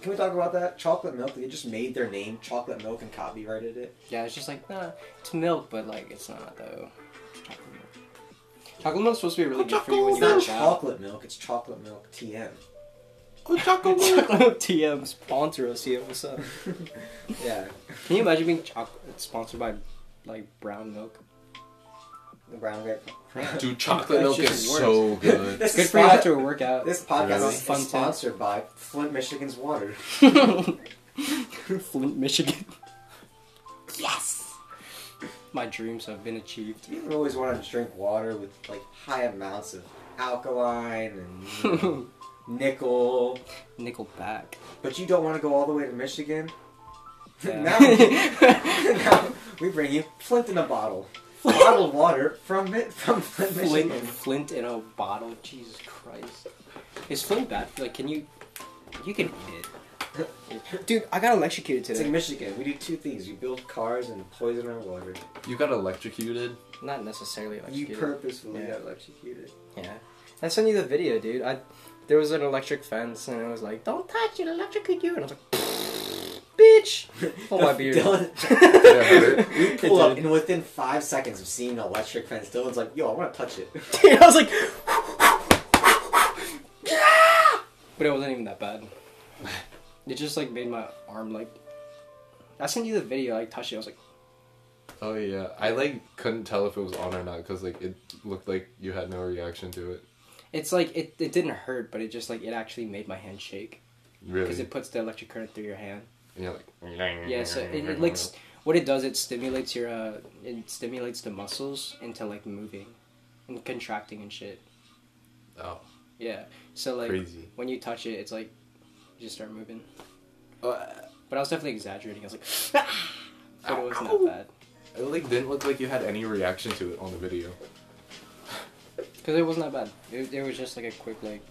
can we talk about that? Chocolate milk. They just made their name chocolate milk and copyrighted it. Yeah, it's just like, nah, it's milk, but like, it's not though. It's chocolate milk. Chocolate milk's supposed to be really good for you when It's you not work out. chocolate milk. It's chocolate milk TM. chocolate milk TM sponsor us here. What's up? Yeah, Can you imagine being chocolate sponsored by like brown milk? the brown guy. Dude, chocolate milk is works. so good. This Good is for you after a workout. This podcast Really? is Fun sponsored by Flint, Michigan's water. Flint, Michigan. Yes. My dreams have been achieved. You always wanted to drink water with like high amounts of alkaline and you know, nickel, Nickelback. but you don't want to go all the way to Michigan. Yeah. now, now we bring you Flint in a bottle, bottled water from it from Flint, Flint, Michigan. Flint in a bottle. Jesus Christ. Is Flint bad? Like, can you? You can eat it. Dude, I got electrocuted today. It's in. Michigan. We do two things: we build cars and poison our water. You got electrocuted? Not necessarily electrocuted. You purposefully Yeah. got electrocuted. Yeah. I sent you the video, dude. I there was an electric fence and it was like, "Don't touch it, it'll electrocute you." And I was like, "Bitch!" Oh my beard. Dylan, Yeah, we pull up, and within five seconds of seeing an electric fence, Dylan's like, "Yo, I want to touch it." Dude, I was like, but it wasn't even that bad. It just like made my arm like. I sent you the video. I touched it. I was like, Oh yeah, I like couldn't tell if it was on or not because like it looked like you had no reaction to it. it's like it. It didn't hurt, but it just like it actually made my hand shake Really? because it puts the electric current through your hand. And you're like. Yeah, so it, it like what it does. It stimulates your uh, it stimulates the muscles into like moving and contracting and shit. Oh, Yeah. So like crazy. when you touch it, it's like you just start moving. Uh, But I was definitely exaggerating. I was like, but it wasn't that bad it like didn't look like you had any reaction to it on the video. because it wasn't that bad. It, it was just like a quick like.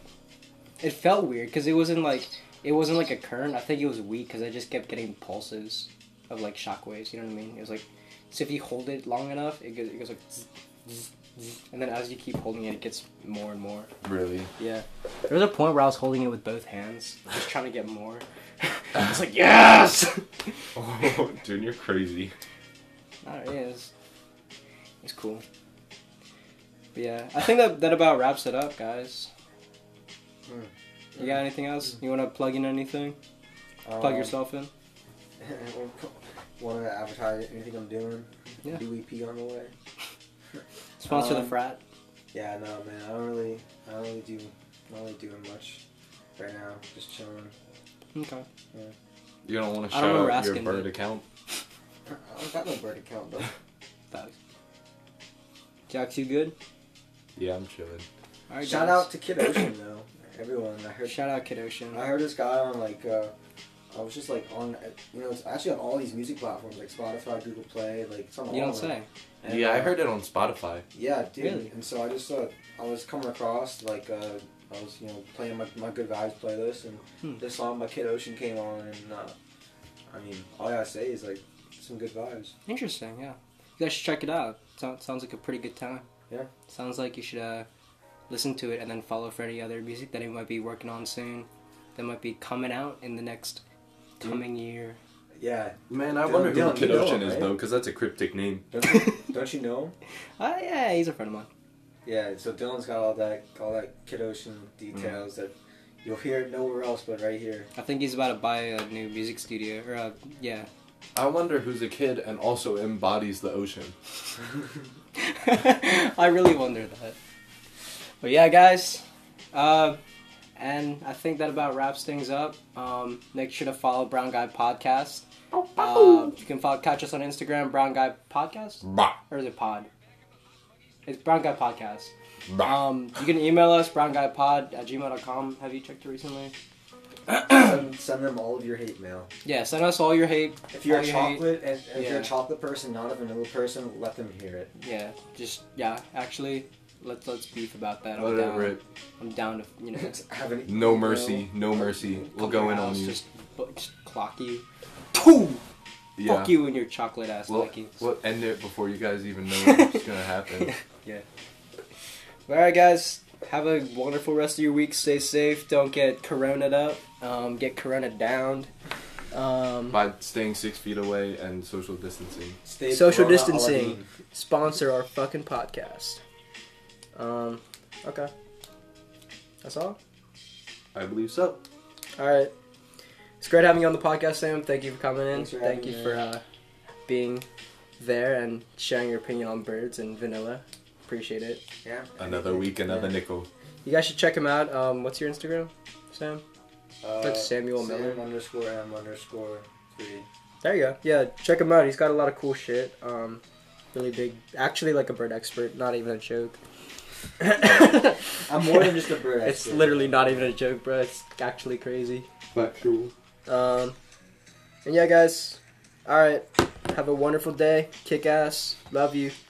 It felt weird because it wasn't like it wasn't like a current. I think it was weak because I just kept getting pulses of like shockwaves. You know what I mean? It was like So if you hold it long enough, it goes, it goes like, zzz, zzz, zzz, and then as you keep holding it, it gets more and more. Really? Yeah. There was a point where I was holding it with both hands, just trying to get more. I was like, yes. Oh, dude, you're crazy. Alright, yeah, it's, it's cool. But yeah, I think that that about wraps it up, guys. Hmm. You got anything else? You want to plug in anything? Plug Um, yourself in. Want to advertise anything I'm doing? Yeah. New EP on the way. Sponsor the um, frat. Yeah, no, man. I don't really, I don't really do, not really doing much right now. Just chilling. Okay. You don't want to I shout out your Raskin, bird dude. account? I don't got no bird account though. Thanks. Jack, you good? Yeah, I'm chilling. Alright, Shout guys. out to Kid Ocean though. Everyone, I heard. Shout out Kid Ocean. I heard this guy on like. uh I was just like on, you know, it's actually on all these music platforms like Spotify, Google Play, like it's on You all don't of them. say. And, yeah, I uh, heard it on Spotify. Yeah, dude. Really? And so I just uh, I was coming across like uh, I was you know playing my, my good vibes playlist and Hmm. this song by Kid Ocean came on and uh, I mean all I gotta say is like some good vibes. Interesting, yeah. You guys should check it out. Sounds sounds like a pretty good time. Yeah. Sounds like you should uh, listen to it and then follow for any other music that he might be working on soon. That might be coming out in the next coming year. Yeah. Man, I Dylan- wonder who Dylan, Kid you know Ocean is right? though, because that's a cryptic name. Don't you, don't you know him? Ah, yeah, he's a friend of mine. Yeah. So Dylan's got all that all that Kid Ocean details that you'll hear nowhere else but right here. I think he's about to buy a new music studio, or uh, yeah. I wonder who's a kid and also embodies the ocean. I really wonder that. But yeah, guys. Uh, and I think that about wraps things up. Um, make sure to follow Brown Guy Podcast. Uh, you can follow, catch us on Instagram, Brown Guy Podcast, Bah, or is it Pod? It's Brown Guy Podcast. Um, you can email us brownguypod at gmail.com. Have you checked it recently? send, send them all of your hate mail. Yeah, send us all your hate. If you're a your hate. chocolate and if you're a chocolate person, not a vanilla person, let them hear it. Yeah, just yeah. Actually, let's let's beef about that. I'm Whatever. down. It, I'm down to you know. Have any, no mercy, no mercy. We'll go in your on you. Just, bu- just clock you. Two. Yeah. Fuck you and your chocolate ass We'll, Nikes. we'll end it before you guys even know what's gonna happen. Yeah. All right, guys. Have a wonderful rest of your week. Stay safe. Don't get corona'd up. Um, get corona downed. Um, By staying six feet away and social distancing. Stay Social Corona distancing. Aladdin. sponsor our fucking podcast. Um, okay. That's all. I believe so. All right. It's great having you on the podcast, Sam. Thank you for coming in. For Thank you me, for uh, being there and sharing your opinion on birds and vanilla. Appreciate it. Yeah. Another week, another Yeah. nickel. You guys should check him out. Um, what's your Instagram, Sam? Uh, Like Samuel Sam Miller. underscore M underscore three. There you go. Yeah, check him out. He's got a lot of cool shit. Um, really big. Actually, like a bird expert. Not even a joke. I'm more than just a bird. It's expert. literally not even a joke, bro. It's actually crazy. Factual. Um, and yeah, guys. All right. Have a wonderful day. Kick ass. Love you. Peace.